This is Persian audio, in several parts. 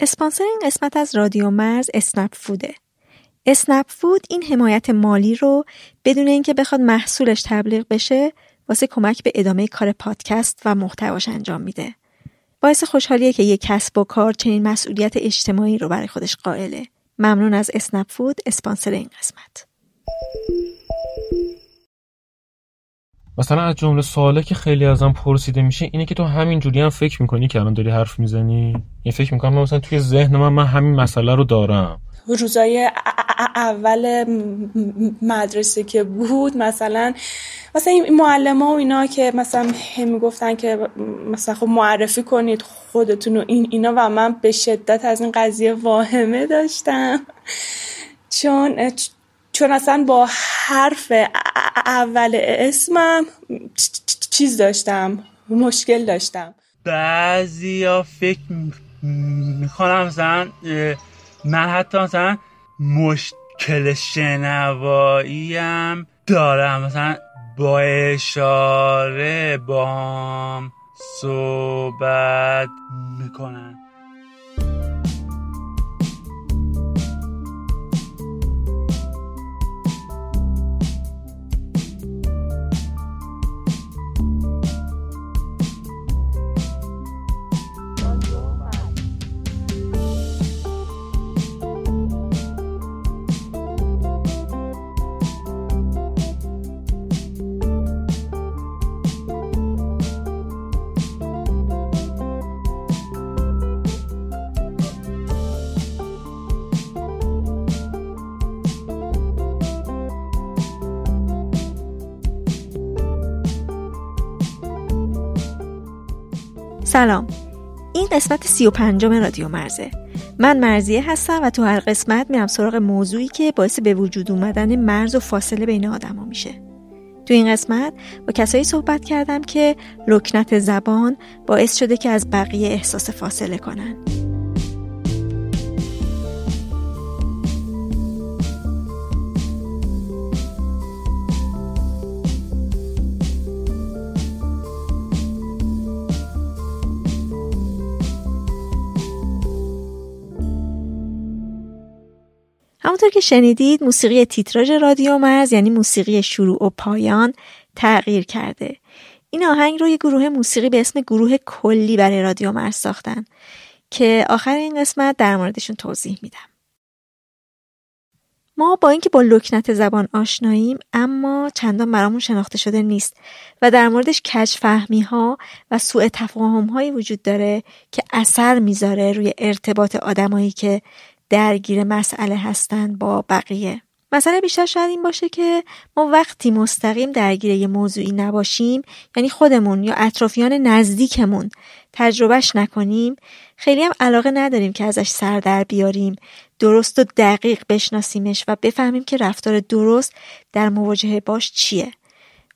اسپانسر این قسمت از رادیو مرز اسنپ فوده. اسنپ فود این حمایت مالی رو بدون اینکه بخواد محصولش تبلیغ بشه واسه کمک به ادامه کار پادکست و محتواش انجام میده. باعث خوشحالیه که یک کسب و کار چنین مسئولیت اجتماعی رو برای خودش قائله. ممنون از اسنپ فود اسپانسر این قسمت. مثلا از جمله سواله که خیلی ازم پرسیده میشه اینه که تو همین جوری هم فکر می‌کنی که الان داری حرف می‌زنی؟ یه فکر می‌کنم من مثلا توی ذهن من من همین مسئله رو دارم. روزای اول مدرسه که بود مثلا مثلا این معلم ها و اینا که مثلا هم می‌گفتن که مثلا خب معرفی کنید خودتون و این اینا و من به شدت از این قضیه واهمه داشتم. چون چون اصلا با حرف اول اسمم چیز داشتم مشکل داشتم. بعضی فکر می‌کنم مثلا من حتی مثلا مشکل شنوایی هم دارم. مثلا با اشاره با صحبت می‌کنن. سلام. این قسمت سی و پنجم رادیو مرزه. من مرزیه هستم و تو هر قسمت میرم سراغ موضوعی که باعث به وجود اومدن مرز و فاصله بین آدما میشه. تو این قسمت با کسایی صحبت کردم که لکنت زبان باعث شده که از بقیه احساس فاصله کنن. همونطور که شنیدید موسیقی تیتراژ رادیو مرز یعنی موسیقی شروع و پایان تغییر کرده. این آهنگ رو یه گروه موسیقی به اسم گروه کلی برای رادیو مرز ساختن که آخر این قسمت در موردشون توضیح میدم. ما با اینکه با لکنت زبان آشناییم اما چندان برامون شناخته شده نیست و در موردش کج فهمی ها و سوء تفاهم هایی وجود داره که اثر می‌ذاره روی ارتباط آدمایی که درگیر مسئله هستند با بقیه. مسئله بیشتر شاید این باشه که ما وقتی مستقیم درگیر یه موضوعی نباشیم یعنی خودمون یا اطرافیان نزدیکمون تجربهش نکنیم خیلی هم علاقه نداریم که ازش سر در بیاریم درست و دقیق بشناسیمش و بفهمیم که رفتار درست در مواجهه باش چیه.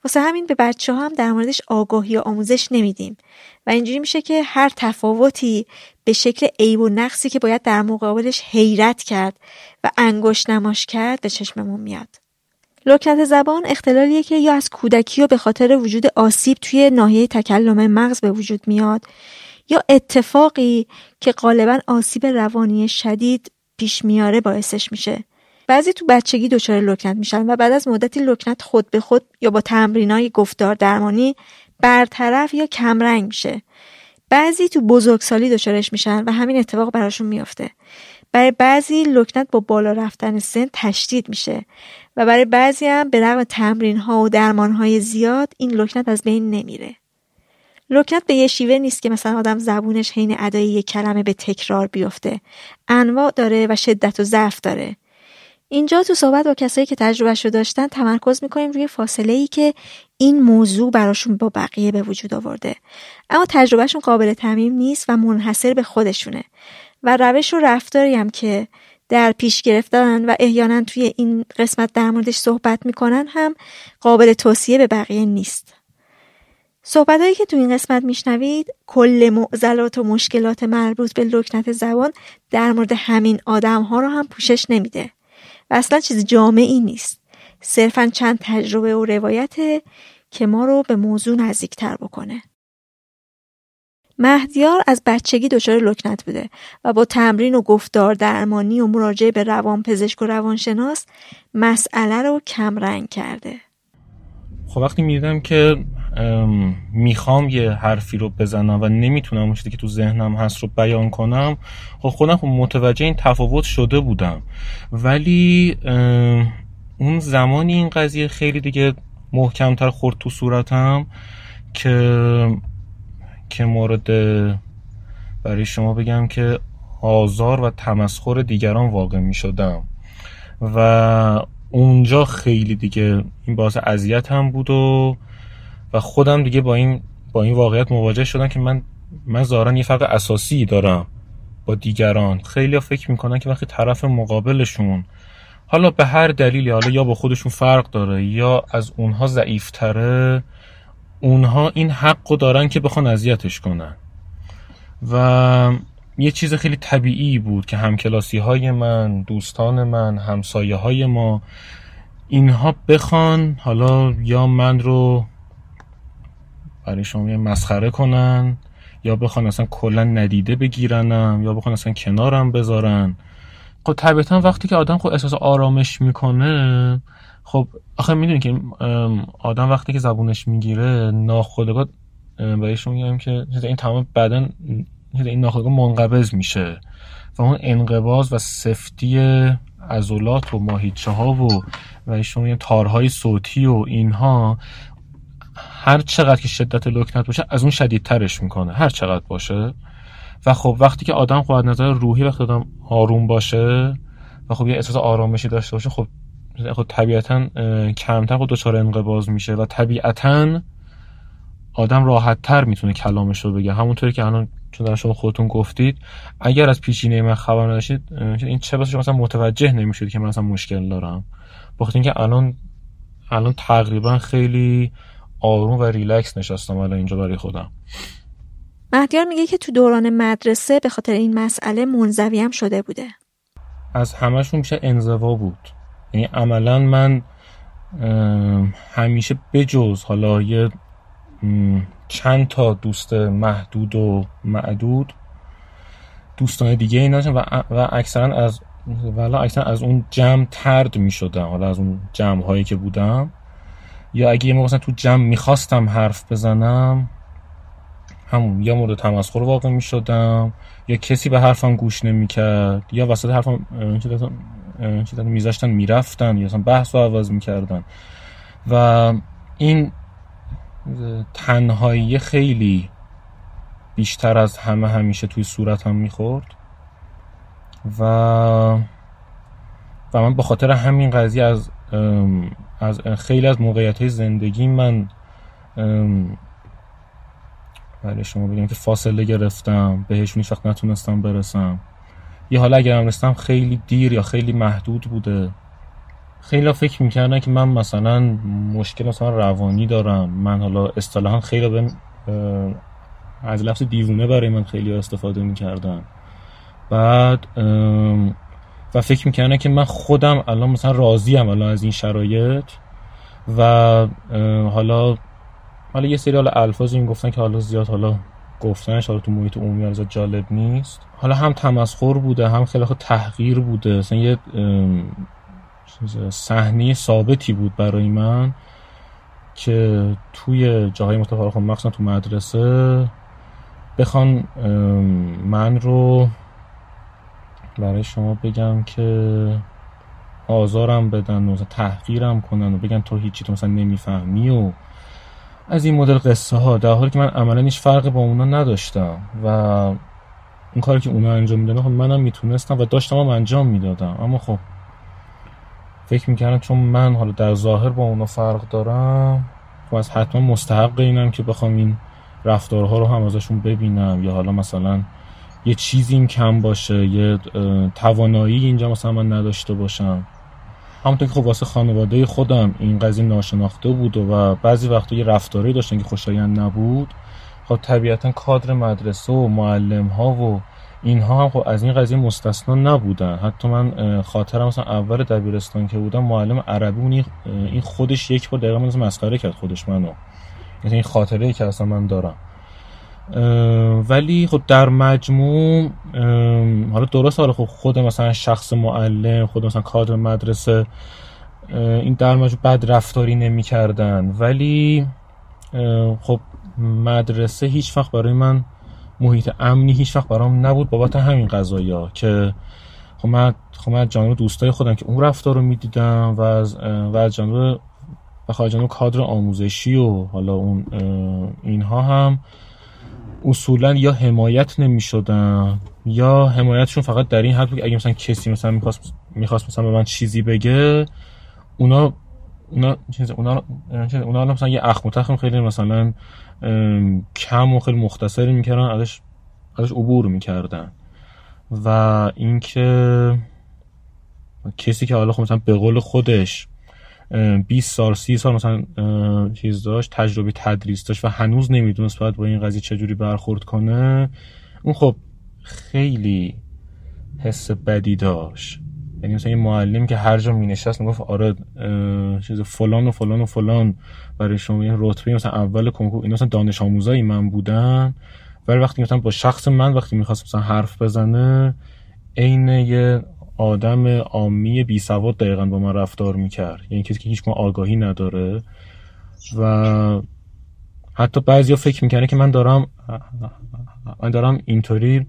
واسه همین به بچه ها هم در موردش آگاهی و آموزش نمیدیم. و اینجوری میشه که هر تفاوتی به شکل عیب و نقصی که باید در مقابلش حیرت کرد و انگشت نماش کرد به چشممون میاد. لکنت زبان اختلالیه که یا از کودکی و به خاطر وجود آسیب توی ناحیه تکلم مغز به وجود میاد یا اتفاقی که غالبا آسیب روانی شدید پیش میاره باعثش میشه. بعضی تو بچگی دچار لکنت میشن و بعد از مدتی لکنت خود به خود یا با تمرینای گفتار درمانی برطرف یا کمرنگ میشه. بعضی تو بزرگسالی دچارش میشن و همین اتفاق براشون میافته. برای بعضی لکنت با بالا رفتن سن تشدید میشه و برای بعضی هم به رغم تمرین ها و درمان های زیاد این لکنت از بین نمیره. لکنت به یه شیوه نیست که مثلا آدم زبونش حین ادای یک کلمه به تکرار بیفته. انواع داره و شدت و ضعف داره. اینجا تو صحبت با کسایی که تجربهش رو داشتن تمرکز می‌کنیم روی فاصله ای که این موضوع براشون با بقیه به وجود آورده. اما تجربهشون قابل تعمیم نیست و منحصر به خودشونه. و روش و رفتاری هم که در پیش گرفتن و احیانا توی این قسمت در موردش صحبت می‌کنن هم قابل توصیه به بقیه نیست. صحبت هایی که تو این قسمت میشنوید کل معضلات و مشکلات مربوط به لکنت زبان در مورد همین آدم ها رو هم پوشش نمیده. و اصلا چیز جامعی نیست. صرفا چند تجربه و روایته که ما رو به موضوع نزدیکتر بکنه. مهدیار از بچگی دچار لکنت بوده و با تمرین و گفتار درمانی و مراجعه به روان پزشک و روانشناس مسئله رو کم رنگ کرده. خب وقتی می‌دیدم که می‌خوام یه حرفی رو بزنم و نمی‌تونم اون که تو ذهنم هست رو بیان کنم. خب خودم خب متوجه این تفاوت شده بودم. ولی اون زمانی این قضیه خیلی دیگه محکمتر خورد تو صورتم که که مورد برای شما بگم که آزار و تمسخر دیگران واقع می شدم و اونجا خیلی دیگه این باعث اذیت هم بود و و خودم دیگه با این با این واقعیت مواجه شدم که من من ظاهرا یه فرق اساسی دارم با دیگران. خیلی فکر می‌کنن که وقتی طرف مقابلشون حالا به هر دلیلی حالا یا با خودشون فرق داره یا از اونها ضعیفتره اونها این حق رو دارن که بخوان اذیتش کنن. و یه چیز خیلی طبیعی بود که همکلاسی های من دوستان من همسایه های ما اینها بخوان حالا یا من رو برای شما مسخره کنن یا بخوان اصلا کلا ندیده بگیرنم یا بخوان اصلا کنارم بذارن. خب طبیعتا وقتی که آدم خود احساس آرامش می‌کنه خب آخه می‌دونی که آدم وقتی که زبونش می‌گیره ناخودآگاه بهشون میگم که این تمام بدن این ناخودآگاه منقبض میشه. و اون انقباض و سفتی عضلات و ماهیچه ها و و شما تارهای صوتی و اینها هر چقدر که شدت لکنت باشه از اون شدیدترش می‌کنه. هر چقدر باشه. و خب وقتی که آدم خب نظر روحی وقتی آدم آروم باشه و خب یه احساس آرامشی داشته باشه خب خب طبیعتا کمتر خود دچار انقباز میشه و طبیعتا آدم راحت تر می‌تونه کلامش رو بگه. همونطوری که الان چون در شما خودتون گفتید اگر از پیشینه من خبر نداشتید این چه بسه مثلا متوجه نمی‌شد که من مثلا مشکل دارم. بخاطر اینکه الان الان تقریبا خیلی آروم و ریلکس نشستم الان اینجا برای خودم. مهدیار میگه که تو دوران مدرسه به خاطر این مسئله منزوی هم شده بوده. از همشون میشه انزوا بود؟ یعنی عملا من همیشه بجز حالا یه چند تا دوست محدود و معدود دوستان دیگه این و, و اکثرا از ولی اکثرا از اون جمع ترد می شدم حالا از اون جمع هایی که بودم. یا اگه یه مثلا تو جمع می‌خواستم حرف بزنم همون یا مورد تمسخر واقع می شدم یا کسی به حرفم گوش نمی‌کرد یا وسط حرفم میذاشتن می‌رفتن یا اصلا بحث و عوض می‌کردن. و این تنهایی خیلی بیشتر از همه همیشه توی صورتم می‌خورد. و و من به خاطر همین قضیه از از خیلی از موقعیت های زندگی من برای شما بگم که فاصله گرفتم بهشون وقت نتونستم برسم. یه حالا اگر رستم خیلی دیر یا خیلی محدود بوده. خیلی فکر می‌کردن که من مثلا مشکل مثلا روانی دارم. من حالا اصطلاحا خیلی به از لفظ دیوونه برای من خیلی استفاده می‌کردن. بعد و فکر می‌کردن که من خودم الان مثلا راضیم الان از این شرایط و حالا حالا یه سری حالا الفاظی این گفتن که حالا زیاد حالا گفتنش حالا تو محیط عمومی از جالب نیست. حالا هم تمسخر بوده هم خیلی خود تحقیر بوده. مثلا یه صحنه ثابتی بود برای من که توی جاهای مختلف خب مخصوصا تو مدرسه بخوان من رو برای شما بگم که آزارم بدن و تحقیرم کنن و بگن تو هیچی تو مثلا نمی‌فهمی و از این مدل قصه ها در حالی که من عملا هیچ فرق با اونا نداشتم و اون کاری که اونا انجام میدن خب منم می‌تونستم و داشتم هم انجام می‌دادم. اما خب فکر می‌کردم چون من حالا در ظاهر با اونا فرق دارم خب از حتما مستحق اینم که بخوام این رفتارها رو هم ازشون ببینم یا حالا مثلا یه چیزی این کم باشه یه توانایی اینجا مثلا من نداشته باشم. همونطور که خب واسه خانواده خودم این قضیه ناشناخته بود و بعضی وقتا یه رفتاری داشتن که خوشایند نبود. خب طبیعتا کادر مدرسه و معلم ها و اینها هم خب از این قضیه مستثنا نبودن. حتی من خاطرم مثلا اول دبیرستان که بودم معلم عربی این خودش یک بار دقیقا مسخره کرد خودش منو. یعنی این خاطره ای که اصلا من دارم. ولی خب در مجموع حالا درست حالا خب خود مثلا شخص معلم خود مثلا کادر مدرسه این در مجموع بد رفتاری نمی کردن ولی خب مدرسه هیچ وقت برای من محیط امنی هیچ وقت برام نبود بابت همین قضايا که خب من خب من دوستای خودم که اون رفتار رو می‌دیدم و از و از جانب و جانب کادر آموزشی و حالا اون اینها هم اصولا یا حمایت نمی شدن یا حمایتشون فقط در این حد بود اگه مثلا کسی مثلا می‌خواست می‌خواست مثلا به من چیزی بگه اونا اونا چیز اونا اونا مثلا یه اخم و خیلی مثلا کم و خیلی مختصری می‌کردن ازش ازش عبور می‌کردن. و اینکه کسی که حالا خب مثلا به قول خودش 20 سال 30 سال مثلا چیز داشت تجربه تدریس داشت و هنوز نمی‌دونست باید با این قضیه چجوری برخورد کنه. اون خب خیلی حس بدی داشت. یعنی مثلا این معلم که هر جا می نشست می‌گفت آره چیز فلان و فلان و فلان برای شما یه رتبه مثلا اول کنکور اینا مثلا دانش آموزای من بودن. ولی وقتی مثلا با شخص من وقتی می‌خواست مثلا حرف بزنه عین یه آدم عامی بی سواد دقیقا با من رفتار می‌کرد. یعنی کسی که هیچ آگاهی نداره. و حتی بعضیا فکر می‌کنه که من دارم من دارم اینطوری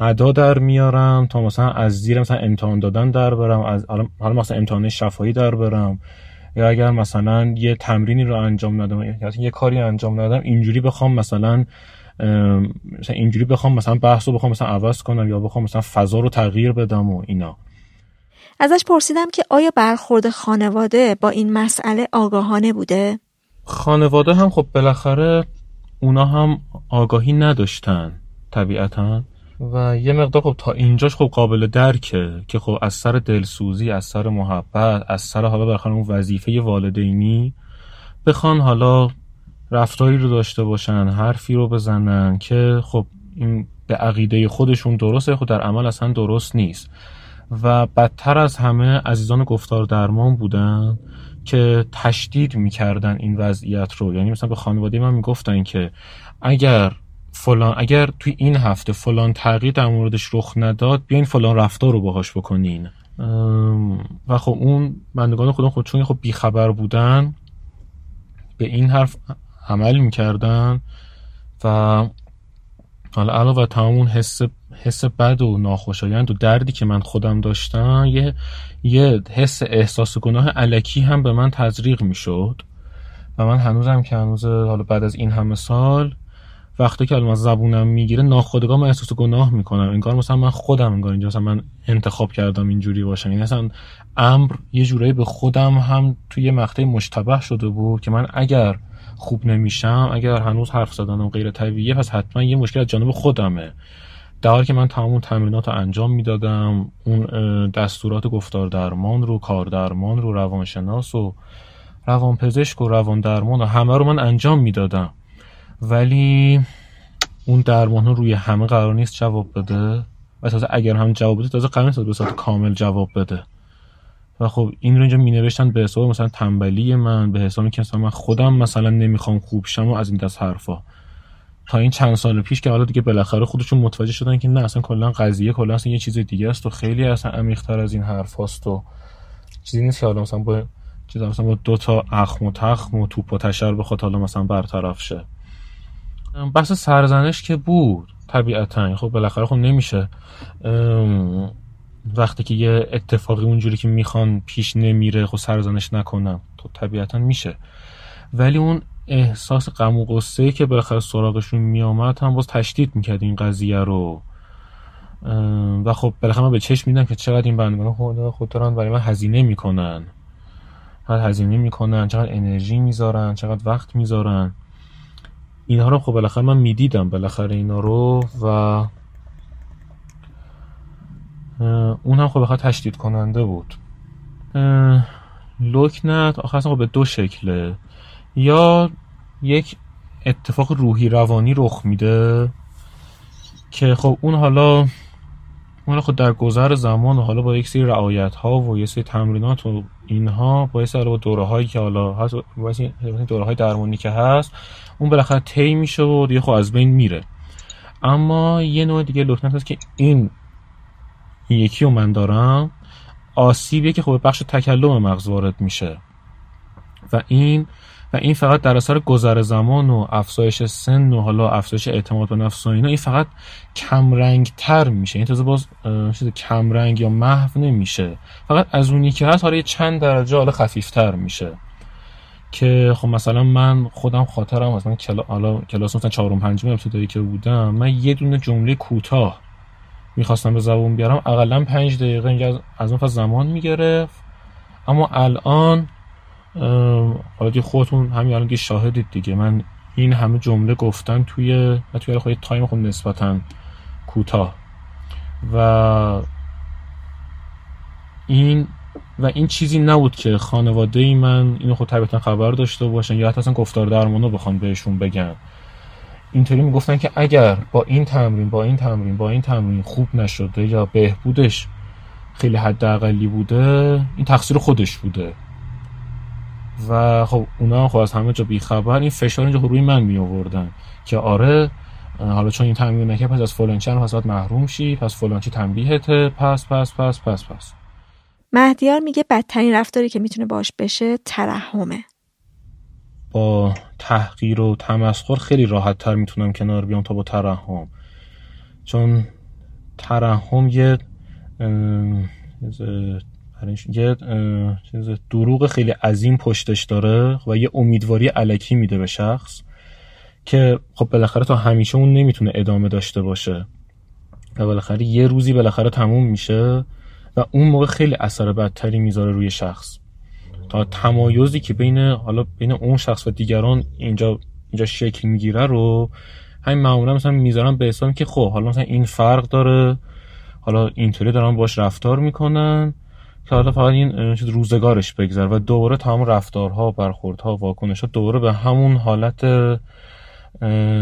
ادا در میارم تا مثلا از زیر مثلا امتحان دادن در برم از حالا مثلا امتحان شفایی در برم. یا اگر مثلا یه تمرینی رو انجام ندم یه کاری انجام ندم اینجوری بخوام مثلا مثلا اینجوری بخوام مثلا بحث رو بخوام مثلا عوض کنم یا بخوام مثلا فضا رو تغییر بدم و اینا ازش پرسیدم که آیا برخورد خانواده با این مسئله آگاهانه بوده؟ خانواده هم خب بالاخره اونا هم آگاهی نداشتن طبیعتا و یه مقدار خب تا اینجاش خب قابل درکه که خب از سر دلسوزی از سر محبت از سر حالا بالاخره اون وظیفه والدینی بخوان حالا رفتاری رو داشته باشن حرفی رو بزنن که خب این به عقیده خودشون درسته خود در عمل اصلا درست نیست. و بدتر از همه عزیزان گفتار درمان بودن که تشدید می‌کردن این وضعیت رو. یعنی مثلا به خانواده من می‌گفتن که اگر فلان اگر توی این هفته فلان تغییر در موردش رخ نداد بیاین فلان رفتار رو باهاش بکنین. و خب اون بندگان خودم خود چون خب بیخبر بودن به این حرف عمل می‌کردن و حالا علاوه تمام حس حس بد و ناخوشایند و دردی که من خودم داشتم یه یه حس احساس گناه علکی هم به من تزریق می‌شد و من هنوزم که هنوز حالا بعد از این همه سال وقتی که الان زبونم می‌گیره ناخودآگاه من احساس گناه می‌کنم. انگار مثلا من خودم انگار اینجا مثلا من انتخاب کردم اینجوری باشم. یعنی مثلا امر یه جورایی به خودم هم توی مقطع مشتبه شده بود که من اگر خوب نمیشم. اگر هنوز حرف زدنم غیر طبیعیه پس حتما یه مشکل از جانب خودمه. در حالی که من تمام تمرینات رو انجام می‌دادم اون دستورات گفتار درمان رو کار درمان رو روانشناس و روانپزشک و روان درمان و همه رو من انجام می‌دادم. ولی اون درمان روی همه قرار نیست جواب بده. و تازه اگر هم جواب بده تازه قرار نیست به کامل جواب بده. و خب این رو اینجا می نوشتن به حساب مثلا تنبلی من به حساب که مثلا من خودم مثلا نمی‌خوام خوب شم و از این دست حرفا. تا این چند سال پیش که حالا دیگه بالاخره خودشون متوجه شدن که نه اصلا کلا قضیه کلا اصلا یه چیز دیگه است و خیلی اصلا عمیق‌تر از این حرف هست و چیزی نیست که حالا مثلا با چیز مثلا با دو تا اخم و تخم و توپ و تشر بخواد حالا مثلا برطرف شه. بحث سرزنش که بود طبیعتا. خب بالاخره خب نمیشه. وقتی که یه اتفاقی اونجوری که می‌خوان پیش نمیره خب سرزنش نکنم تو خب طبیعتا میشه. ولی اون احساس غم و غصه که بالاخره سراغشون میامد هم باز تشدید می‌کرد این قضیه رو. و خب بالاخره من به چشم میدم که چقدر این بندگان خدا خود دارن برای من هزینه می‌کنن. چقدر هزینه می‌کنن چقدر انرژی می‌ذارن چقدر وقت می‌ذارن. اینها رو خب بالاخره من می‌دیدم بالاخره اینا رو و اون هم خب بخواد تشدید کننده بود. لکنت آخر خب به دو شکله. یا یک اتفاق روحی روانی رخ میده که خب اون حالا اون خود در گذر زمان و حالا با یک سری رعایت ها و یک سری تمرینات و اینها با سری با دوره هایی که حالا هست با دوره های درمانی که هست اون بالاخره طی میشه و دیگه خب از بین میره. اما یه نوع دیگه لکنت هست که این این یکی رو من دارم آسیبیه که خب بخش تکلم مغز وارد میشه. و این و این فقط در اثر گذر زمان و افزایش سن و حالا افزایش اعتماد به نفس و اینا این فقط کمرنگ تر میشه. این تازه باز چیز کمرنگ یا محو نمیشه. فقط از اونی که هست حالا چند درجه حالا خفیفتر میشه. که خب مثلا من خودم خاطرم از کلا حالا کلاس مثلا چهارم پنجم ابتدایی که بودم من یه دونه جمله کوتاه می‌خواستم به زبون بیارم اقلا پنج دقیقه از اون زمان می‌گرفت. اما الان حالا دیگه خودتون همین الان دیگه شاهدید دیگه. من این همه جمله گفتن توی توی خود تایم خود نسبتا کوتاه. و این و این چیزی نبود که خانواده ای من اینو خود طبیعتا خبر داشته باشن یا حتی اصلا گفتار درمانو بخوان بهشون بگن. اینطوری می‌گفتن که اگر با این تمرین با این تمرین با این تمرین خوب نشده یا بهبودش خیلی حداقلی بوده این تقصیر خودش بوده. و خب اونا خب از همه جا بیخبر این فشار اینجا روی من می آوردن که آره حالا چون این تمرین نکه پس از فلان چند پس محروم شی پس فلان چی تنبیهته پس پس پس پس پس. مهدیار میگه بدترین رفتاری که می‌تونه باش بشه ترحمه. با تحقیر و تمسخر خیلی راحت تر می‌تونم کنار بیام تا با ترحم. چون ترحم یه یه چیز دروغ خیلی عظیم پشتش داره و یه امیدواری علکی میده به شخص که خب بالاخره تا همیشه اون نمی‌تونه ادامه داشته باشه. و بالاخره یه روزی بالاخره تموم میشه و اون موقع خیلی اثر بدتری می‌ذاره روی شخص. تمایزی که بین حالا بین اون شخص و دیگران اینجا اینجا شکل می‌گیره رو همین معمولا مثلا می‌ذارن به حساب که خب حالا مثلا این فرق داره حالا اینطوری دارن باش رفتار می‌کنن که حالا فقط این روزگارش بگذر و دوباره تمام رفتارها برخوردها واکنش ها دوباره به همون حالت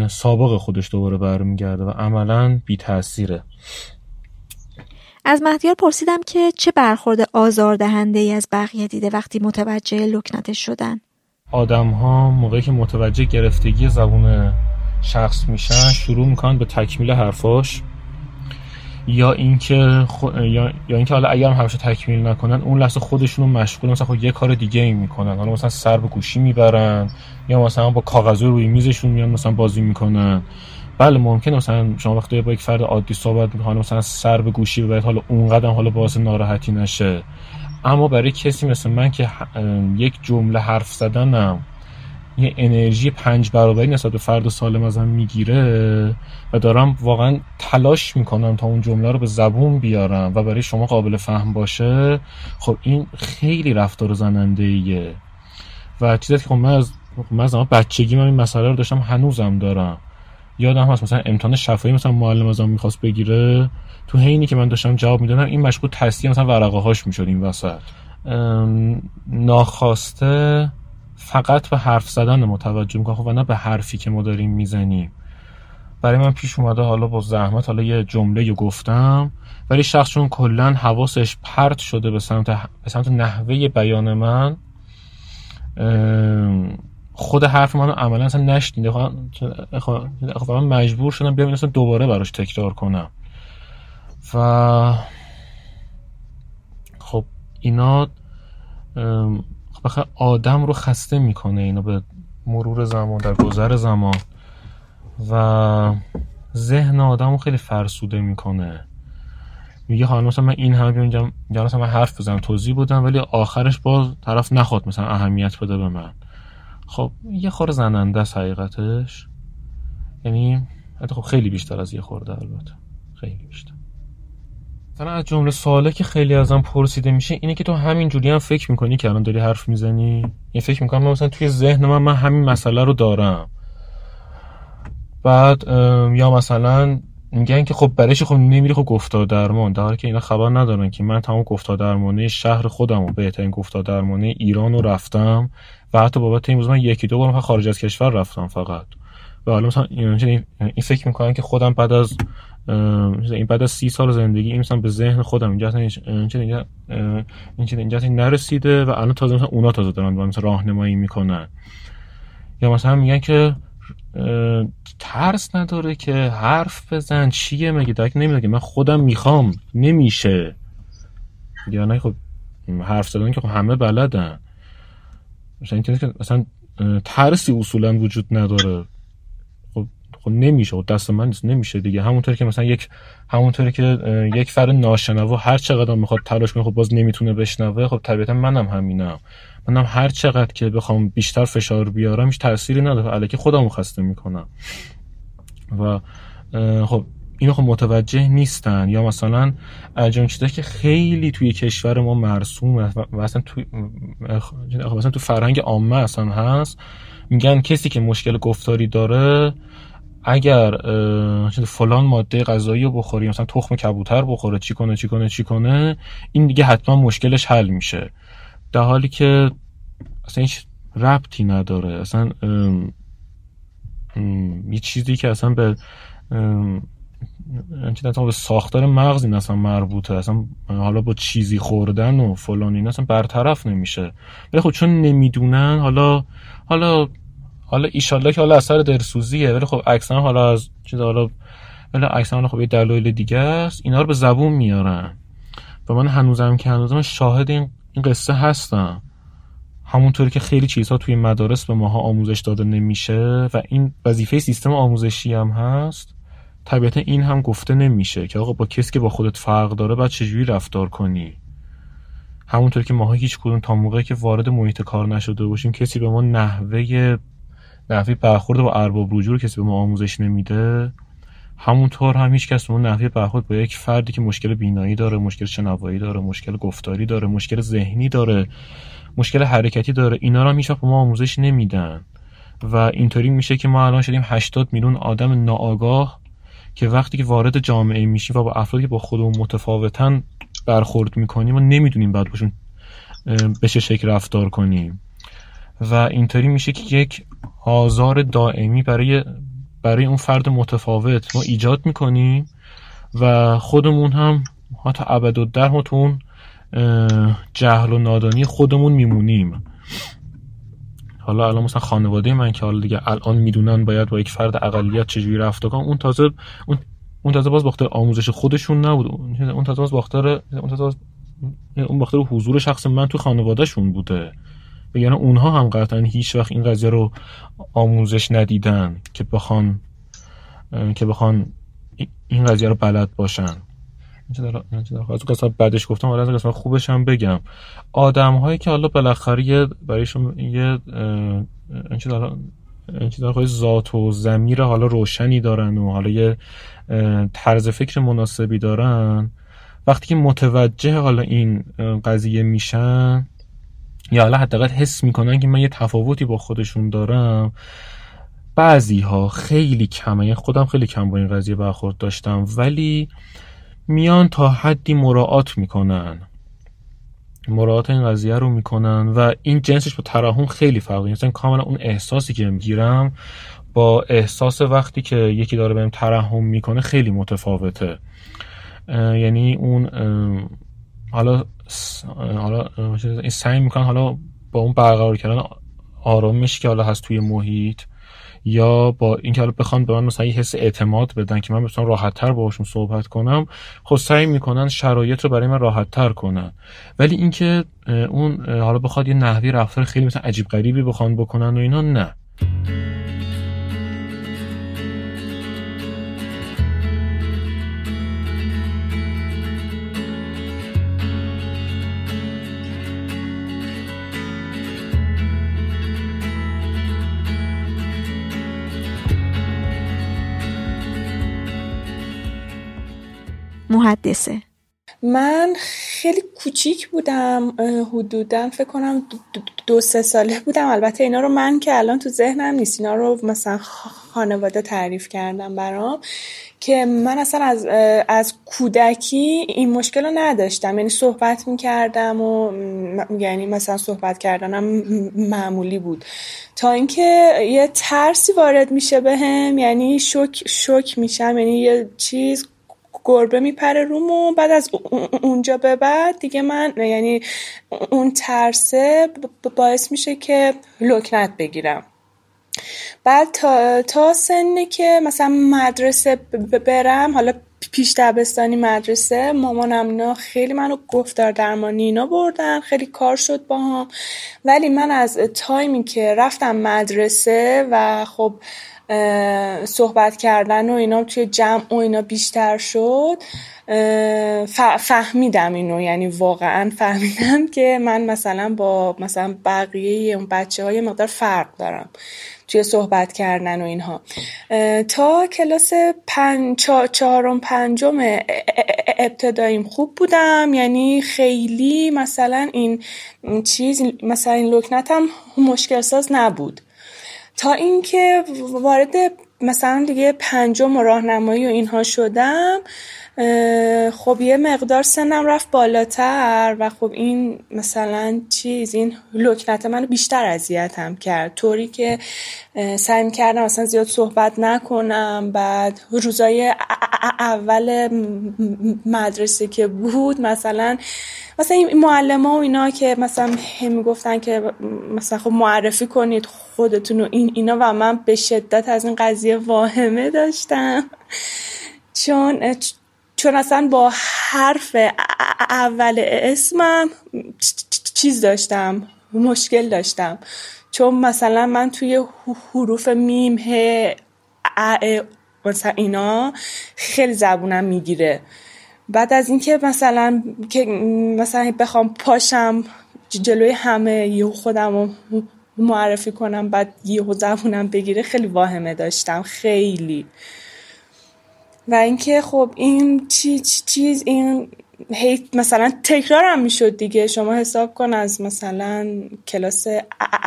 سابق خودش دوباره برمیگرده و عملا بی تاثیره از مهدیار پرسیدم که چه برخورد آزاردهنده ای از بقیه دیده وقتی متوجه لکنتش شدن؟ آدم ها موقعی که متوجه گرفتگی زبون شخص میشن شروع می‌کنن به تکمیل حرفاش. یا اینکه خو... یا... یا اینکه حالا اگر همیشه تکمیل نکنن اون لحظه خودشون رو مشغول مثلا خود یه کار دیگه ای می‌کنن. حالا مثلا سر به گوشی می‌برن یا مثلا با کاغذ روی میزشون میان مثلا بازی می‌کنن. بله ممکنه. مثلا شما وقتی با یک فرد عادی صحبت می‌کنه مثلا سر به گوشی ببرید حالا اون قدم حالا باعث ناراحتی نشه. اما برای کسی مثل من که یک جمله حرف زدنم یه انرژی پنج برابری نسبت به فرد سالم ازم می‌گیره و دارم واقعا تلاش می‌کنم تا اون جمله رو به زبون بیارم و برای شما قابل فهم باشه خب این خیلی رفتار زننده ایه و چیزی که خب من از من از بچگی من این مسئله رو داشتم هنوزم دارم. یادم هست مثلا امتحان شفایی مثلا معلم ازم می‌خواست بگیره تو حینی که من داشتم جواب می‌دادم این مشغول تصدیه مثلا ورقه هاش می‌شد این وسط. ناخواسته فقط به حرف زدن متوجه می‌کنم خب و نه به حرفی که ما داریم می‌زنیم. برای من پیش اومده حالا با زحمت حالا یه جمله گفتم ولی شخص چون کلا حواسش پرت شده به سمت به سمت نحوه بیان من خود حرف منو عملا اصلا نشنیده. خب من مجبور شدم بیام اصلا دوباره براش تکرار کنم. و خب اینا بخاطر آدم رو خسته می‌کنه اینا به مرور زمان در گذر زمان. و ذهن آدم رو خیلی فرسوده می‌کنه. میگه حالا مثلا من این همه بیام مثلا من حرف بزنم توضیح بودم ولی آخرش باز طرف نخواد مثلا اهمیت بده به من. خب یه خور زننده است حقیقتش. یعنی خب خیلی بیشتر از یه خورده البته. خیلی بیشتر. مثلا از جمله سواله که خیلی ازم پرسیده میشه اینه که تو همین جوری هم فکر می‌کنی که الان داری حرف می‌زنی؟ این فکر می‌کنم مثلا توی ذهن من من همین مسئله رو دارم. بعد یا مثلا میگن که خب برایش خب نمیری خب گفتار درمان در که اینا خبر ندارن که من تمام گفتار درمانه شهر خودم و بهترین گفتار درمانه ایران رو رفتم. و حتی بابت این من یکی دو بار خارج از کشور رفتم فقط. و حالا مثلا این فکر می‌کنن که خودم بعد از این بعد از سی سال زندگی این مثلا به ذهن خودم اینجا اینجا اینجا اینجا نرسیده و الان تازه مثلا اونا تازه دارن مثلا راهنمایی می‌کنن. یا مثلا میگن که ترس نداره که حرف بزن چیه مگه؟ درک نمیده من خودم می‌خوام. نمیشه. یا نه خب حرف زدن که خب همه بلدن. مثلا این مثلا ترسی اصولا وجود نداره خب خب نمیشه خب دست من نیست نمیشه دیگه. همونطوری که مثلا یک همونطوری که یک فرد ناشنوا هر چقدر می‌خواد تلاش کنه خب باز نمی‌تونه بشنوه خب طبیعتا منم همینم. منم هر چقدر که بخوام بیشتر فشار بیارم هیچ تأثیری نداره. علیکی خودمو خسته می‌کنم. و خب اینو خب متوجه نیستن. یا مثلا اجام چیزایی که خیلی توی کشور ما مرسومه و اصلا تو مثلا تو فرهنگ عامه اصلا هست. میگن کسی که مشکل گفتاری داره اگر فلان ماده غذایی رو بخوری مثلا تخم کبوتر بخوره چی کنه چی کنه چی کنه این دیگه حتما مشکلش حل میشه. در حالی که اصلا هیچ ربطی نداره. اصلا یه چیزی که اصلا به به ساختار مغز این اصلا مربوطه. اصلا حالا با چیزی خوردن و فلان این اصلا برطرف نمیشه. ولی خب چون نمی‌دونن حالا حالا حالا ایشالله که حالا اثر درسوزیه. ولی خب اکثرا حالا از چیز حالا ولی اکثرا خب یه دلایل دیگه است. اینا رو به زبون میارن. و من هنوزم که هنوزم شاهد این قصه هستم. همونطوری که خیلی چیزها توی مدارس به ماها آموزش داده نمیشه و این وظیفه سیستم آموزشی هم هست. طبیعتا این هم گفته نمیشه که آقا با کسی که با خودت فرق داره باید چجوری رفتار کنی؟ همونطور که ماها هیچ کدوم تا موقعی که وارد محیط کار نشده باشیم کسی به ما نحوه نحوه برخورد با ارباب رجوع کسی به ما آموزش نمیده. همونطور هم هیچ کس اون نحوه برخورد با یک فردی که مشکل بینایی داره مشکل شنوایی داره مشکل گفتاری داره مشکل ذهنی داره مشکل حرکتی داره اینا رو میشه به ما آموزش نمیدن. و اینطوری میشه که ما الان شدیم 80 میلیون آدم ناآگاه که وقتی که وارد جامعه میشیم و با افرادی که با خودمون متفاوتن برخورد می‌کنیم و نمی‌دونیم بعد باشون به چه شکل رفتار کنیم. و اینطوری میشه که یک آزار دائمی برای برای اون فرد متفاوت ما ایجاد می‌کنیم و خودمون هم حتی ابد و در اون جهل و نادانی خودمون میمونیم. حالا الان مثلا خانواده من که حالا دیگه الان می‌دونن باید با یک فرد اقلیت چجوری رفتار کنن اون تازه اون اون تازه باز باختر آموزش خودشون نبود. اون تازه باز باختر اون تازه باز اون باختر حضور شخص من تو خانوادهشون بوده. یعنی اونها هم قطعا هیچ وقت این قضیه رو آموزش ندیدن که بخوان که بخوان این قضیه رو بلد باشن. از قسمت بعدش گفتم حالا از قسمت خوبش هم بگم. آدم هایی که حالا بالاخره برایشون یه این چیزا ذات و زمیر حالا روشنی دارن و حالا یه طرز فکر مناسبی دارن. وقتی که متوجه حالا این قضیه میشن یا حالا حداقل حس می‌کنن که من یه تفاوتی با خودشون دارم بعضی ها خیلی کمه. یعنی خودم خیلی کم با این قضیه برخورد داشتم. ولی میان تا حدی مراعات می‌کنن. مراعات این قضیه رو می‌کنن و این جنسش با ترحم خیلی فرقی مثلا کاملا اون احساسی که می‌گیرم با احساس وقتی که یکی داره بهم ترحم می‌کنه خیلی متفاوته. یعنی اون حالا حالا این سعی می‌کنن حالا با اون برقرار کردن آرامش که حالا هست توی محیط یا با اینکه حالا بخوان به من مثلا یه حس اعتماد بدن که من بتونم راحت تر باهاشون صحبت کنم خب سعی می‌کنن شرایط رو برای من راحت تر کنن. ولی اینکه اون حالا بخواد یه نحوی رفتار خیلی مثلا عجیب غریبی بخوان بکنن و اینا نه. محدثه. من خیلی کوچیک بودم حدودا فکر کنم دو سه ساله بودم. البته اینا رو من که الان تو ذهنم نیست اینا رو مثلا خانواده تعریف کردم برام که من اصلا از, از کودکی این مشکل رو نداشتم. یعنی صحبت می‌کردم و یعنی مثلا صحبت کردنم معمولی بود. تا اینکه یه ترسی وارد میشه به هم یعنی شک, شک میشم یعنی یه چیز گربه میپره روم و بعد از اونجا به بعد دیگه من یعنی اون ترسه باعث میشه که لکنت بگیرم. بعد تا, تا سنی که مثلا مدرسه برم حالا پیش دبستانی مدرسه مامانم اینا خیلی منو گفتار درمانی اینا بردن خیلی کار شد با هم ولی من از تایمی که رفتم مدرسه و خب صحبت کردن و اینا توی جمع و اینا بیشتر شد. فهمیدم اینو یعنی واقعا فهمیدم که من مثلا با مثلا بقیه اون بچه های مقدار فرق دارم توی صحبت کردن و اینها. تا کلاس پنج چهارم پنجم ابتداییم خوب بودم. یعنی خیلی مثلا این چیز مثلا این لکنتم مشکل ساز نبود. تا اینکه وارد مثلا دیگه پنجم راهنمایی و اینها شدم خب یه مقدار سنم رفت بالاتر و خب این مثلا چیز این لکنت منو بیشتر اذیتم کرد. طوری که سعی کردم مثلا زیاد صحبت نکنم. بعد روزای اول مدرسه که بود مثلا مثلا این معلم ها و اینا که مثلا هم گفتن که مثلا خب معرفی کنید خودتون و این اینا و من به شدت از این قضیه واهمه داشتم. چون چون اصلا با حرف اول اسمم چیز داشتم مشکل داشتم. چون مثلا من توی حروف میم ه مثلا اینا خیلی زبونم می‌گیره. بعد از اینکه مثلا که مثلا بخوام پاشم جلوی همه یه خودم معرفی کنم بعد یهو زبونم بگیره خیلی واهمه داشتم خیلی. و اینکه خب این چیز چیز این هی مثلا تکرارم می‌شد دیگه. شما حساب کن از مثلا کلاس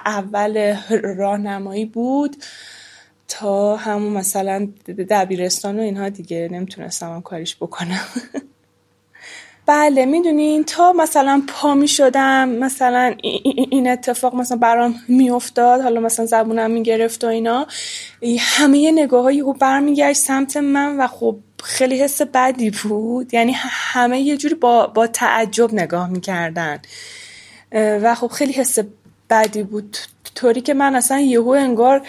اول راهنمایی بود تا همون مثلا دبیرستان و اینها دیگه. نمی‌تونستم کاریش بکنم. بله می‌دونین تا مثلا پا می شدم مثلا این اتفاق مثلا برام میافتاد حالا مثلا زبونم می‌گرفت و اینا همه نگاه های او برمیگشت سمت من و خب خیلی حس بدی بود. یعنی همه یه جوری با, با تعجب نگاه می‌کردن. و خب خیلی حس بدی بود. طوری که من اصلا یهو انگار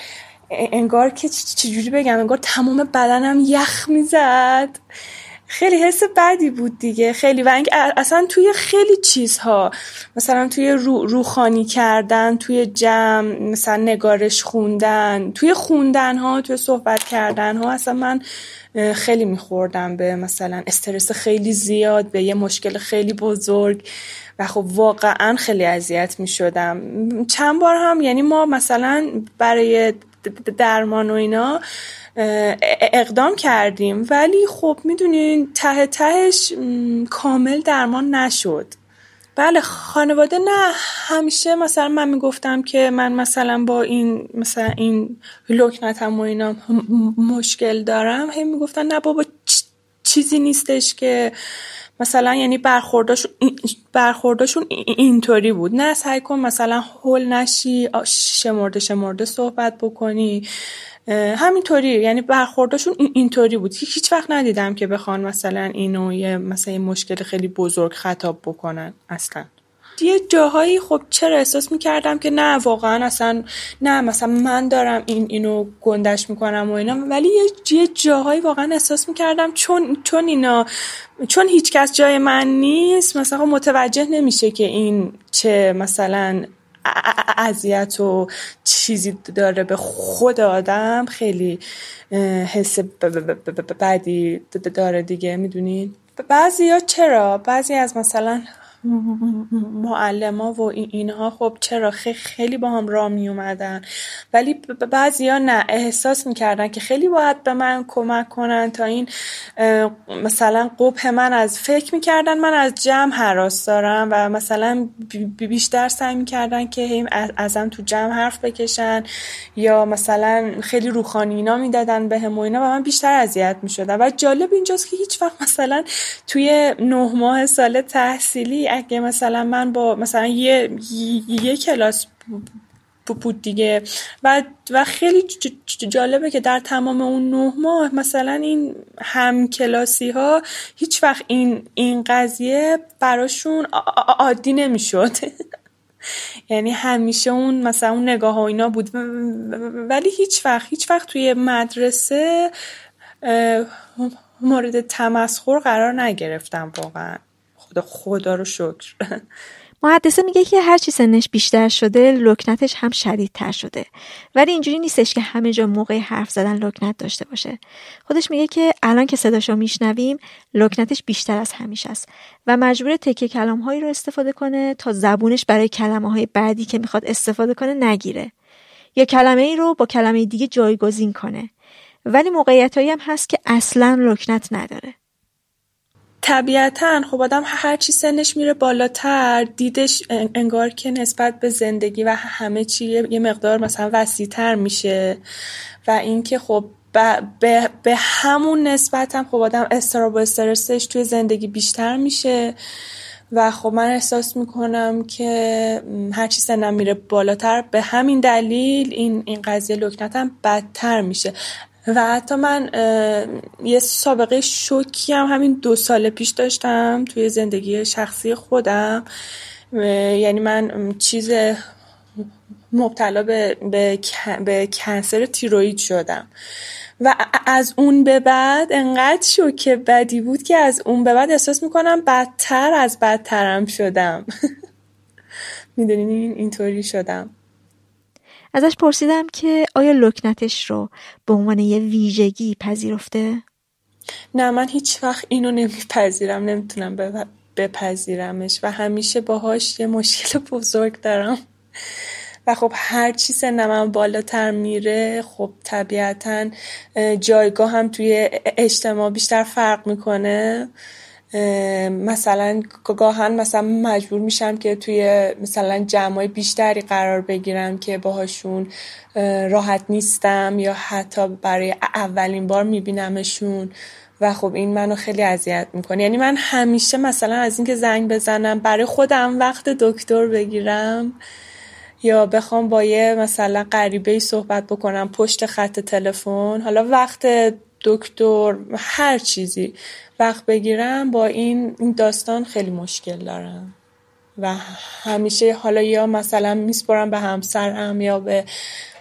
انگار که چجوری بگم انگار تمام بدنم یخ می‌زد. خیلی حس بدی بود دیگه. خیلی. و اصلا توی خیلی چیزها مثلا توی رو، روخانی کردن توی جمع مثلا نگارش خوندن توی خوندن ها توی صحبت کردن ها اصلا من خیلی میخوردم به مثلا استرس خیلی زیاد به یه مشکل خیلی بزرگ. و خب واقعا خیلی اذیت می‌شدم. چند بار هم یعنی ما مثلا برای درمان و اینا اقدام کردیم. ولی خب می‌دونین ته تهش کامل درمان نشد. بله خانواده نه همیشه مثلا من می‌گفتم که من مثلا با این مثلا این لکنتم و اینا مشکل دارم. هی می‌گفتن نه بابا چیزی نیستش که مثلا یعنی برخورداشون برخورداشون اینطوری بود. نه سعی کن مثلا هول نشی شمرده شمرده صحبت بکنی. همینطوری یعنی برخورداشون اینطوری بود. هیچ وقت ندیدم که بخوان مثلا اینو یه مثلا مشکل خیلی بزرگ خطاب بکنن اصلا. یه جاهایی خب چرا احساس می‌کردم که نه واقعا اصلا نه مثلا من دارم این اینو گندش می‌کنم و اینا. ولی یه جاهایی واقعا احساس می‌کردم چون چون اینا چون هیچکس جای من نیست مثلا متوجه نمیشه که این چه مثلا اذیت و چیزی داره به خود آدم خیلی حس بدی داره دیگه می‌دونید بعضی ها چرا؟ بعضی از مثلا معلما و اینها خب چرا؟ خیلی با هم را می اومدن ولی بعضی ها نه احساس می‌کردن که خیلی باید به من کمک کنن تا این مثلا قبه من از فکر می‌کردن من از جمع حراس دارم و مثلا بیشتر سعی می‌کردن که ازم تو جمع حرف بکشن یا مثلا خیلی روخانی اینا می‌دادن به هم و اینا و من بیشتر اذیت می‌شدم. و جالب اینجاست که هیچ وقت مثلا توی نه ماه سال تحصیلی اگه مثلا من با مثلا یه یه کلاس بود دیگه. و و خیلی جالبه که در تمام اون نه ماه مثلا این هم کلاسی ها هیچ وقت این این قضیه براشون عادی نمی‌شد. یعنی همیشه اون مثلا اون نگاه ها اینا بود. ولی هیچ وقت هیچ وقت توی مدرسه مورد تمسخر قرار نگرفتم واقعا. خدا خدا رو شکر. محدثه میگه که هرچی سنش بیشتر شده لکنتش هم شدیدتر شده. ولی اینجوری نیستش که همه جا موقع حرف زدن لکنت داشته باشه. خودش میگه که الان که صداشو میشنویم لکنتش بیشتر از همیشه است و مجبور تکه کلام هایی رو استفاده کنه تا زبونش برای کلمه های بعدی که می‌خواد استفاده کنه نگیره. یا کلمه ای رو با کلمه دیگه جایگزین کنه. ولی موقعیت هم هست که اصلا لکنت نداره. طبیعتا خب آدم هرچی سنش میره بالاتر دیدش انگار که نسبت به زندگی و همه چی یه مقدار مثلا وسیعتر میشه و اینکه خب به, به همون نسبت هم خب آدم استراب و استرسش توی زندگی بیشتر میشه و خب من احساس می‌کنم که هرچی سنم میره بالاتر به همین دلیل این این قضیه لکنتم بدتر میشه. و حتی من یه سابقه شوکی هم همین دو سال پیش داشتم توی زندگی شخصی خودم. یعنی من چیز مبتلا به, به, به کنسر تیروید شدم. و از اون به بعد انقدر شوک بدی بود که از اون به بعد احساس می‌کنم بدتر از بدترم شدم. می‌دونین اینطوری شدم. ازش پرسیدم که آیا لکنتش رو به عنوان یه ویژگی پذیرفته؟ نه من هیچ وقت اینو نمیپذیرم نمی‌تونم بپذیرمش و همیشه باهاش یه مشکل بزرگ دارم و خب هر چی سنم بالاتر میره خب طبیعتا جایگاه هم توی اجتماع بیشتر فرق می‌کنه مثلا گاهن مثلا مجبور میشم که توی مثلا جمعای بیشتری قرار بگیرم که باهاشون راحت نیستم یا حتی برای اولین بار میبینمشون و خب این منو خیلی اذیت می‌کنه. یعنی من همیشه مثلا از اینکه زنگ بزنم برای خودم وقت دکتر بگیرم یا بخوام با یه مثلا غریبه صحبت بکنم پشت خط تلفن حالا وقت دکتر هر چیزی وقت بگیرم با این داستان خیلی مشکل دارم. و همیشه حالا یا مثلا میسپرم به همسرم یا به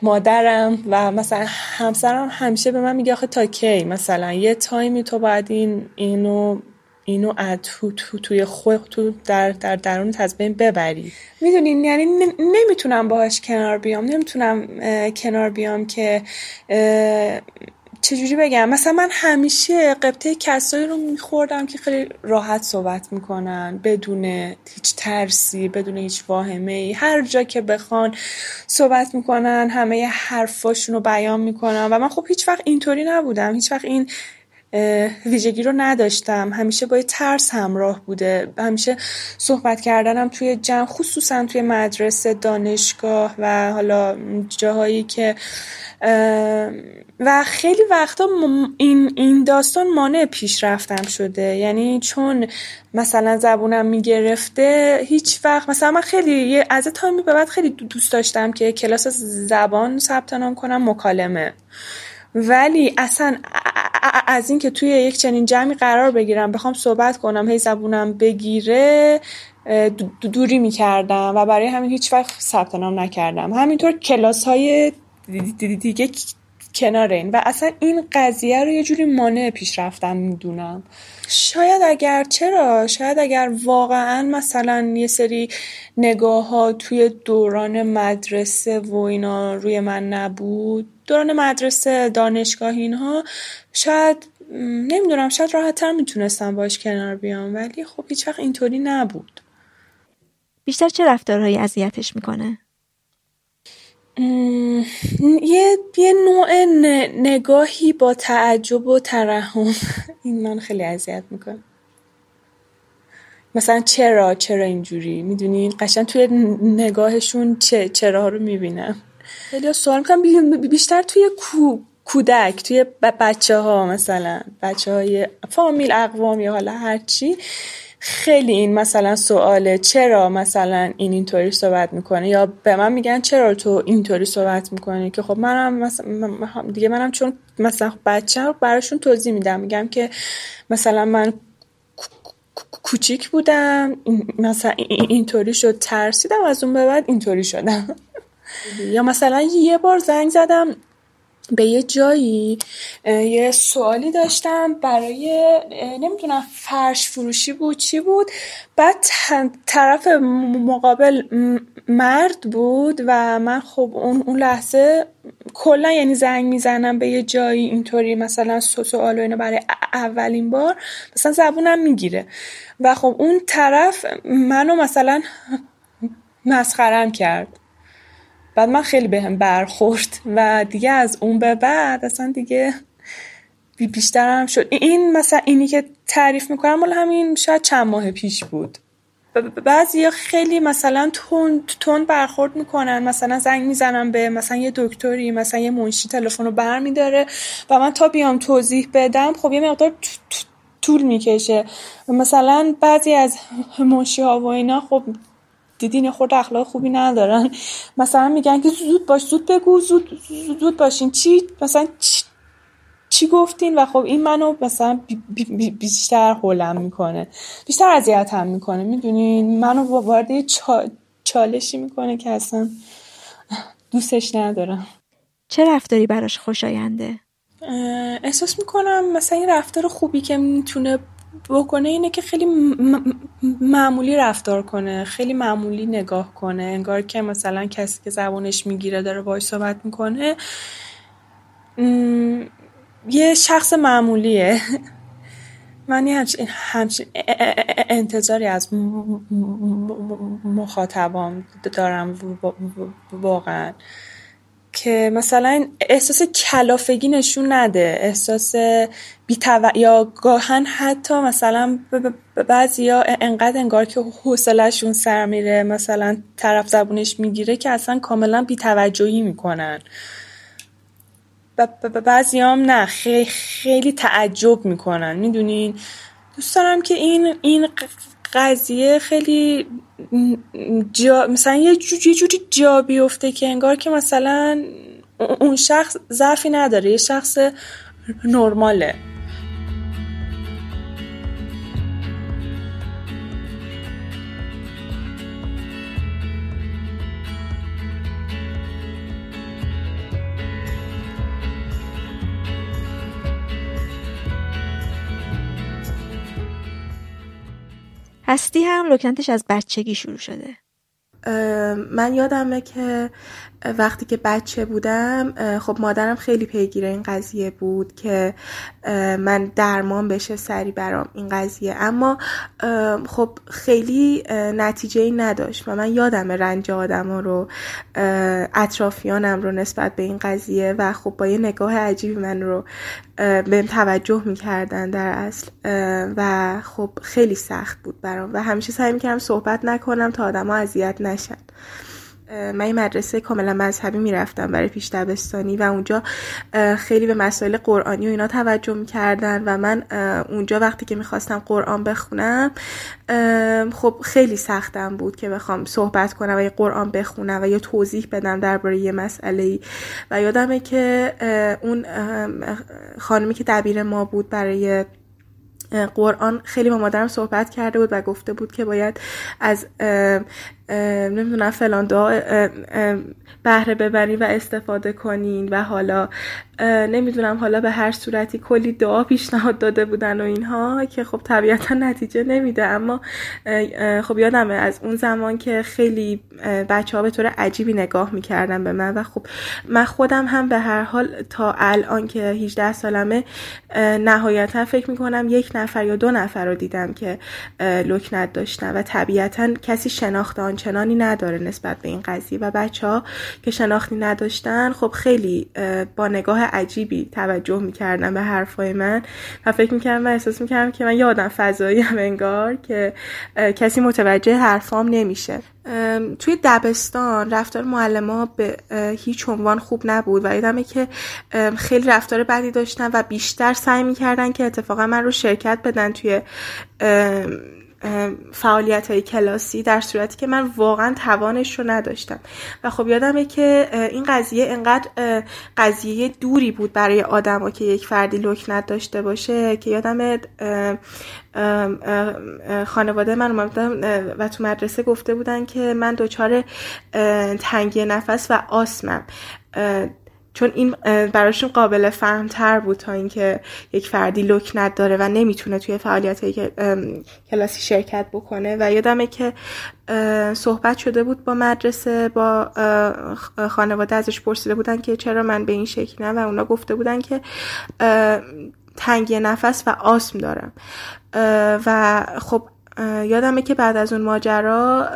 مادرم و مثلا همسرم همیشه به من میگه آخه تا کی مثلا؟ یه تایمی تو باید این اینو اینو تو, تو توی خود تو در در درون از ببری. می‌دونین یعنی نمی‌تونم باهاش کنار بیام. نمی‌تونم کنار بیام که چجوری بگم؟ مثلا من همیشه قبطه کسایی رو میخوردم که خیلی راحت صحبت می‌کنن بدون هیچ ترسی بدون هیچ واهمه ای هر جا که بخوان صحبت می‌کنن همه حرفاشون رو بیان می‌کنن. و من خب هیچ وقت اینطوری نبودم. هیچ وقت این ویژگی رو نداشتم. همیشه با ترس همراه بوده. همیشه صحبت کردنم توی جمع خصوصا توی مدرسه دانشگاه و حالا جاهایی که و خیلی وقتا این, این داستان مانع پیشرفتم شده. یعنی چون مثلا زبونم می‌گرفته هیچ وقت مثلا من خیلی از تایمی به بعد خیلی دوست داشتم که کلاس زبان ثبت نام کنم مکالمه. ولی اصلا از اینکه توی یک چنین جمعی قرار بگیرم بخوام صحبت کنم هی زبونم بگیره دوری می‌کردم و برای همین هیچ وقت ثبت نام نکردم. همینطور کلاس های دیگه کنار این و اصلا این قضیه رو یه جوری مانع پیشرفتم می‌دونم. شاید اگر چرا؟ شاید اگر واقعا مثلا یه سری نگاه ها توی دوران مدرسه و اینا روی من نبود دوران مدرسه دانشگاه اینها شاید نمی‌دونم شاید راحت تر می‌تونستم باش کنار بیام ولی خب هیچ وقت اینطوری نبود. بیشتر چه رفتارهایی اذیتش می‌کنه؟ یه یه نوع نگاهی با تعجب و ترحم. این من خیلی اذیت می‌کنه مثلا چرا چرا اینجوری؟ می‌دونین قشن توی نگاهشون چه چرا رو می‌بینم. خیلی سوال می‌کنم بیشتر توی کو کودک توی بچه ها مثلا. بچه های فامیل اقوام یا حالا هرچی. خیلی این مثلا سواله چرا مثلا این اینطوری صحبت می‌کنه؟ یا به من میگن چرا تو اینطوری صحبت می‌کنی؟ که خب منم مثلا دیگه منم چون مثلا بچه براشون توضیح میدم. میگم که مثلا من کوچیک بودم مثلا اینطوری شد ترسیدم از اون به بعد اینطوری شدم. یا مثلا یه بار زنگ زدم به یه جایی یه سوالی داشتم برای نمی‌دونم فرش فروشی بود چی بود؟ بعد طرف مقابل مرد بود و من خب اون, اون لحظه کلا یعنی زنگ می‌زنم به یه جایی اینطوری مثلا سوال و اینو برای اولین بار مثلا زبونم می‌گیره. و خب اون طرف منو مثلا مسخرم کرد. بعد من خیلی بهم برخورد و دیگه از اون به بعد اصلا دیگه بیشترم شد. این مثلا اینی که تعریف می‌کنم مال همین شاید چند ماه پیش بود. بعضی خیلی مثلا تند تند برخورد می‌کنن مثلا زنگ می‌زنم به مثلا یه دکتری مثلا یه منشی تلفن رو برمیداره و من تا بیام توضیح بدم خب یه مقدار طول می‌کشه. مثلا بعضی از منشی ها و اینا خب دیدین خود اخلاق خوبی ندارن. مثلا میگن که زود باش زود بگو زود زود باشین. چی؟ مثلا چی, گفتین؟ و خب این منو مثلا بیشتر هولم می‌کنه. بیشتر اذیتم می‌کنه. می‌دونین؟ منو وارد چالشی می‌کنه که اصلا دوستش ندارم. چه رفتاری براش خوشاینده؟ احساس می‌کنم مثلا این رفتار خوبی که می‌تونه بکنه اینه که خیلی معمولی رفتار کنه خیلی معمولی نگاه کنه. انگار که مثلا کسی که زبانش می‌گیره داره باش صحبت می‌کنه. یه شخص معمولیه. من همچین, همچین انتظاری از مخاطبام دارم واقعا. که مثلا احساس کلافگی نشون نده احساس بیتو... یا گاهن حتی مثلا بعضی ها انقدر انگار که حوصلهشون سر میره مثلا طرف زبونش می‌گیره که اصلا کاملا بیتوجهی می‌کنن. بعضی هم نه خیلی, خیلی تعجب می‌کنن. می‌دونین؟ دوست دارم که این این قضیه خیلی جا مثلا یه جوری جا بیفته که انگار که مثلا اون شخص ضعفی نداره یه شخص نرماله. هستی هم لکنتش از بچگی شروع شده. من یادمه که وقتی که بچه بودم خب مادرم خیلی پیگیر این قضیه بود که من درمان بشه سری برام این قضیه. اما خب خیلی نتیجه ای نداشت و من یادم رنج آدم رو اطرافیانم رو نسبت به این قضیه و خب با یه نگاه عجیبی من رو به توجه می‌کردن در اصل و خب خیلی سخت بود برام. و همیشه سعی می‌کردم صحبت نکنم تا آدم اذیت نشن. من این مدرسه کاملا مذهبی می‌رفتم برای پیش دبستانی و اونجا خیلی به مسائل قرآنی و اینا توجه می‌کردن و من اونجا وقتی که می‌خواستم قرآن بخونم خب خیلی سختم بود که بخوام صحبت کنم و یه قرآن بخونم و یه توضیح بدم درباره یه مسئله ای و یادمه که اون خانمی که دبیر ما بود برای قرآن خیلی با مادرم صحبت کرده بود و گفته بود که باید از نمی‌دونم فلان دعا بهره ببرین و استفاده کنین و حالا نمی‌دونم حالا به هر صورتی کلی دعا پیشنهاد داده بودن و اینها که خب طبیعتا نتیجه نمیده. اما خب یادمه از اون زمان که خیلی بچه ها به طور عجیبی نگاه می‌کردن به من و خب من خودم هم به هر حال تا الان که 18 سالمه نهایتا فکر می‌کنم یک نفر یا دو نفر رو دیدم که لکنت داشتن و طبیعتا کسی شناخته آنچنانی نداره نسبت به این قضیه و بچه ها که شناختی نداشتن خب خیلی با نگاه عجیبی توجه می‌کردن به حرفای من و فکر می‌کردم من احساس می‌کردم که من یادم فضایی هم انگار که کسی متوجه حرفام نمیشه. توی دبستان رفتار معلم به هیچ عنوان خوب نبود و یادمه که خیلی رفتار بدی داشتن و بیشتر سعی می‌کردن که اتفاقا من رو شرکت بدن توی فعالیت های کلاسی در صورتی که من واقعا توانش رو نداشتم. و خب یادمه که این قضیه انقدر قضیه دوری بود برای آدما که یک فردی لکنت داشته باشه که یادم خانواده من اومدم و تو مدرسه گفته بودن که من دچار تنگی نفس و آسمم. چون این براشون قابل فهمتر بود تا اینکه یک فردی لکنت داره و نمی‌تونه توی فعالیت کلاسی شرکت بکنه. و یادمه که صحبت شده بود با مدرسه با خانواده ازش پرسیده بودن که چرا من به این شکلم و اونا گفته بودن که تنگی نفس و آسم دارم. و خب یادمه که بعد از اون ماجرا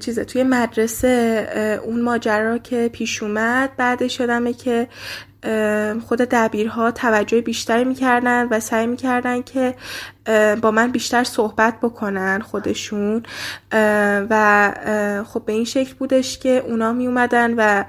چیزه توی مدرسه اون ماجرا که پیش اومد بعدش یادمه که خود دبیرها توجه بیشتری می‌کردن و سعی می‌کردن که با من بیشتر صحبت بکنن خودشون. و خب به این شکل بودش که اونا می اومدن و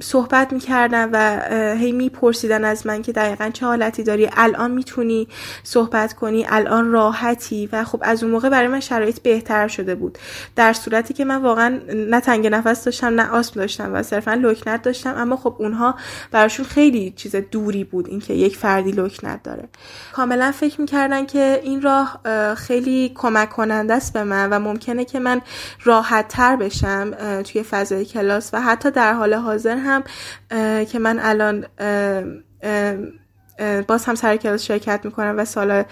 صحبت می‌کردن و هی میپرسیدن از من که دقیقا چه حالتی داری. الان می‌تونی صحبت کنی الان راحتی. و خب از اون موقع برای من شرایط بهتر شده بود. در صورتی که من واقعا نه تنگ نفس داشتم نه آسم داشتم و صرفا لکنت داشتم. اما خب اونها براشون خیلی چیز دوری بود اینکه یک فردی لکنت داره. کاملا فکر می‌کردن که این راه خیلی کمک کننده است به من و ممکنه که من راحت تر بشم توی فضای کلاس و حتی در حال حاضر هم که من الان باز هم سر کلاس شرکت می‌کنم و سال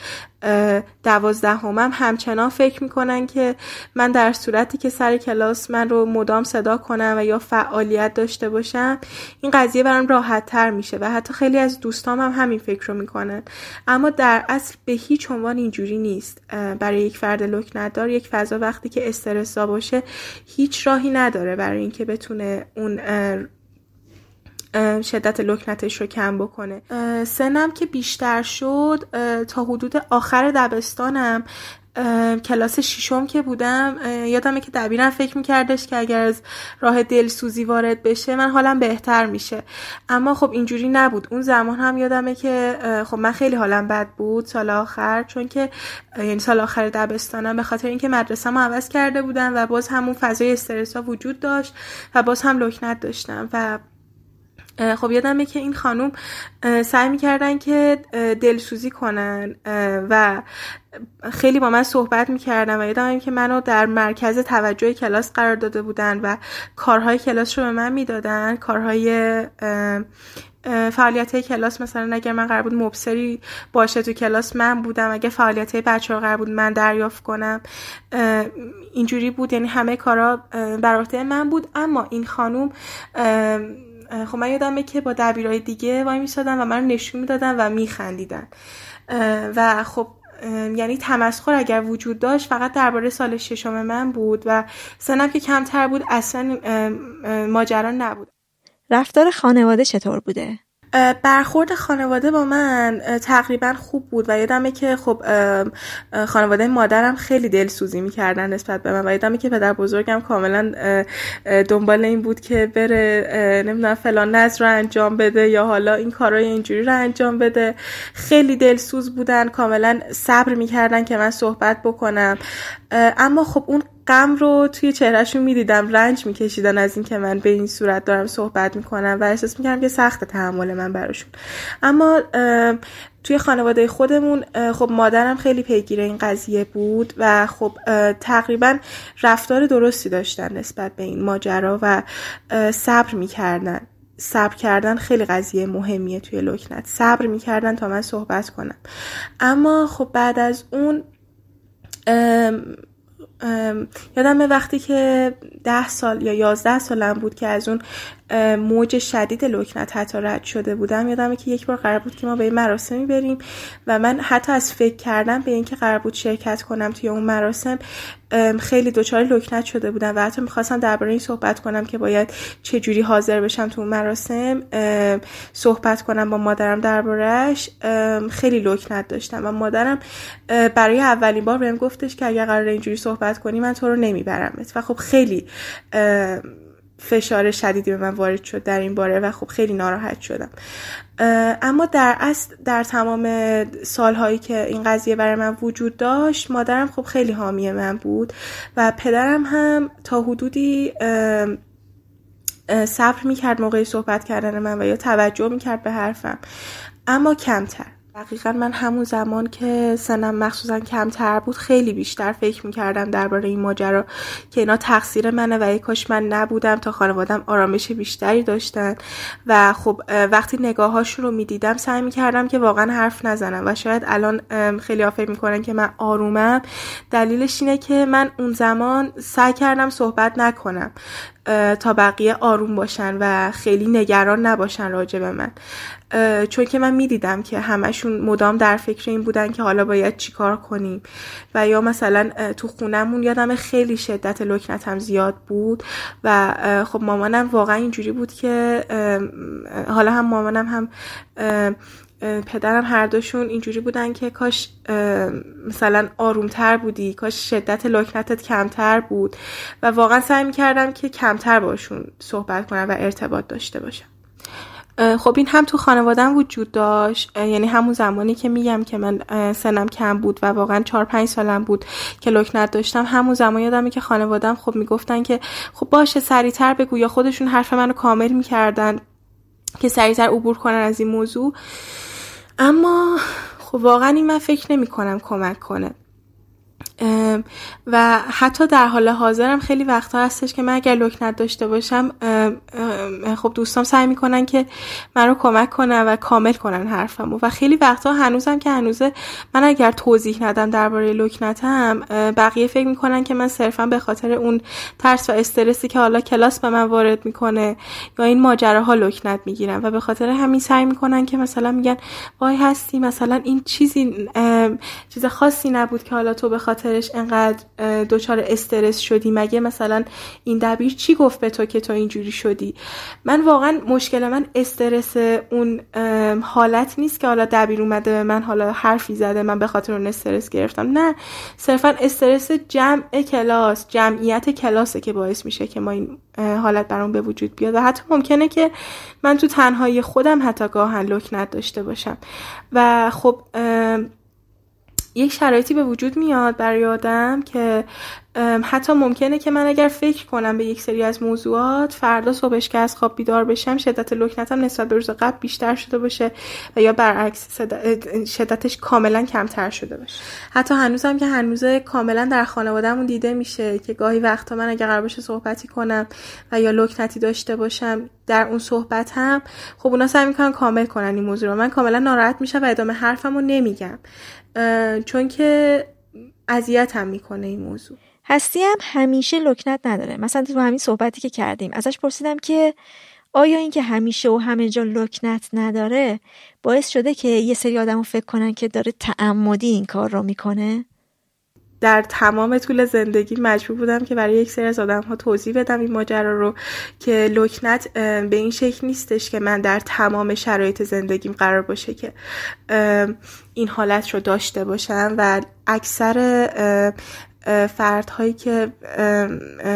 دوازدهمم هم همچنان فکر می‌کنن که من در صورتی که سر کلاس من رو مدام صدا کنم و یا فعالیت داشته باشم این قضیه برام راحت تر میشه و حتی خیلی از دوستام هم همین فکر رو می‌کنن. اما در اصل به هیچ عنوان اینجوری نیست. برای یک فرد لکنتدار یک فضا وقتی که استرسا باشه هیچ راهی نداره برای اینکه بتونه اون شدت لکنتش رو کم بکنه. سنم که بیشتر شد تا حدود آخر دبستانم کلاس ششم که بودم یادمه که دبیرم فکر میکردش که اگر از راه دلسوزی وارد بشه من حالم بهتر میشه. اما خب اینجوری نبود. اون زمان هم یادمه که خب من خیلی حالم بد بود سال آخر چون که یعنی سال آخر دبستانم به خاطر اینکه مدرسه ما عوض کرده بودم و باز همون فضای استرس ها وجود داشت و باز هم لکنت داشتم و خب یادمه که این خانوم سعی می‌کردن که دلسوزی کنن و خیلی با من صحبت می‌کردن و یادم که منو در مرکز توجه کلاس قرار داده بودن و کارهای کلاس رو به من می‌دادن. کارهای فعالیت کلاس مثلا اگر من قرار بود مبصری باشه تو کلاس من بودم. اگر فعالیت بچه ها قرار بود من دریافت کنم. اینجوری بود. یعنی همه کارا بر من بود. اما این خانوم خب من یادمه که با دبیرای دیگه وای میسادن و من نشون می‌دادن و میخندیدن و خب یعنی تمسخر اگر وجود داشت فقط درباره سال ششم من بود و سنم که کمتر بود اصلا ماجرا نبود رفتار خانواده چطور بوده؟ برخورد خانواده با من تقریبا خوب بود و یادمه که خب خانواده مادرم خیلی دلسوزی می‌کردن نسبت به من و یادمه که پدر بزرگم کاملا دنبال این بود که بره نمی‌دونم فلان نظر رو انجام بده یا حالا این کارهای اینجوری رو انجام بده. خیلی دلسوز بودن کاملا صبر می‌کردن که من صحبت بکنم. اما خب اون غم رو توی چهرهشون می‌دیدم. رنج میکشیدن از اینکه من به این صورت دارم صحبت می‌کنم و احساس می‌کردم که سخت تحمل من براشون. اما توی خانواده خودمون خب مادرم خیلی پیگیر این قضیه بود و خب تقریبا رفتار درستی داشتن نسبت به این ماجرا و صبر می‌کردن. صبر کردن خیلی قضیه مهمیه توی لکنت. صبر می‌کردن تا من صحبت کنم. اما خب بعد از اون یادم وقتی که ده سال یا یازده سالم بود که از اون موج شدید لکنت حتی رد شده بودم. یادمه که یک بار قرار بود که ما به این مراسمی بریم و من حتی از فکر کردم به اینکه قرار بود شرکت کنم توی اون مراسم خیلی دچار لکنت شده بودم و حتی می‌خواستم درباره این صحبت کنم که باید چه جوری حاضر بشم تو اون مراسم صحبت کنم با مادرم دربارهش خیلی لکنت داشتم و مادرم برای اولین بار بهم گفتش که اگر قرار اینجوری صحبت کنی من تو رو نمیبرمت. و خب خیلی فشار شدیدی به من وارد شد در این باره و خب خیلی ناراحت شدم. اما در اصل در تمام سالهایی که این قضیه برای من وجود داشت مادرم خب خیلی حامی من بود و پدرم هم تا حدودی صبر می‌کرد موقع صحبت کردن من و یا توجه می‌کرد به حرفم. اما کمتر. دقیقا من همون زمان که سنم مخصوصا کمتر بود خیلی بیشتر فکر می‌کردم درباره این ماجرا که اینا تقصیر منه و کاش من نبودم تا خانوادم آرامش بیشتری داشتن. و خب وقتی نگاهاش رو می‌دیدم سعی می‌کردم که واقعا حرف نزنم و شاید الان خیلی فکر می‌کنن که من آرومم. دلیلش اینه که من اون زمان سعی کردم صحبت نکنم. تا بقیه آروم باشن و خیلی نگران نباشن راجع به من. چون که من می‌دیدم که همشون مدام در فکر این بودن که حالا باید چیکار کنیم. و یا مثلا تو خونمون یادم خیلی شدت لکنتم زیاد بود و خب مامانم واقعا اینجوری بود که حالا هم مامانم هم پدرم هر دوشون اینجوری بودن که کاش مثلا آرومتر بودی کاش شدت لکنتت کمتر بود و واقعا سعی می‌کردم که کمتر باشون صحبت کنم و ارتباط داشته باشم. خب این هم تو خانوادم وجود داشت. یعنی همون زمانی که میگم که من سنم کم بود و واقعا چهار پنج سالم بود که لکنت داشتم همون زمان یادمه که خانوادم خب می‌گفتن که خب باشه سریعتر بگو یا خودشون حرف منو کامل می‌کردن که سریعتر عبور کنن از این موضوع. اما خب واقعا این من فکر نمی کنم کمک کنه. و حتی در حال حاضرم خیلی وقتا هستش که من اگر لکنت داشته باشم خب دوستان سعی می‌کنن که من رو کمک کنن و کامل کنن حرفمو. و خیلی وقتا هنوزم که هنوزه من اگر توضیح ندم درباره لکنتم بقیه فکر می‌کنن که من صرفا به خاطر اون ترس و استرسی که حالا کلاس به من وارد می‌کنه یا این ماجراها لکنت می‌گیرن و به خاطر همین سعی می‌کنن که مثلا میگن وای هستی مثلا این چیزی چیز خاصی نبود که حالا تو به خاطرش انقدر دچار استرس شدی؟ مگه مثلا این دبیر چی گفت به تو که تو اینجوری شدی؟ من واقعا مشکل من استرس اون حالت نیست که حالا دبیر اومده به من حالا حرفی زده من به خاطر اون استرس گرفتم. نه صرفا استرس جمع کلاس جمعیت کلاسه که باعث میشه که ما این حالت برام به وجود بیاد. و حتی ممکنه که من تو تنهایی خودم حتی گاهن لکنت داشته باشم. و خب یک شرایطی به وجود میاد برای آدم که حتی ممکنه که من اگر فکر کنم به یک سری از موضوعات فردا صبحش که از خواب بیدار بشم شدت لکنتم نسبت به روز قبل بیشتر شده باشه و یا برعکس شدتش کاملا کمتر شده باشه. حتی هنوزم که هنوز کاملا در خانوادهمون دیده میشه که گاهی وقتا من اگر قرار باشه صحبتی کنم و یا لکنتی داشته باشم در اون صحبت هم خب اونا سعی می‌کنن کامل کنن این موضوع رو. من کاملا ناراحت میشم و ادامه حرفمو نمیگم. چون که اذیت هم می‌کنه این موضوع. هستی هم همیشه لکنت نداره. مثلا تو همین صحبتی که کردیم ازش پرسیدم که آیا اینکه همیشه و همه جا لکنت نداره باعث شده که یه سری آدم فکر کنن که داره تعمدی این کار رو می‌کنه؟ در تمام طول زندگی مجبور بودم که برای یک سری از آدم ها توضیح بدم این ماجرا رو که لکنت به این شکل نیستش که من در تمام شرایط زندگیم قرار باشه که این حالت رو داشته باشم و اکثر فردهایی که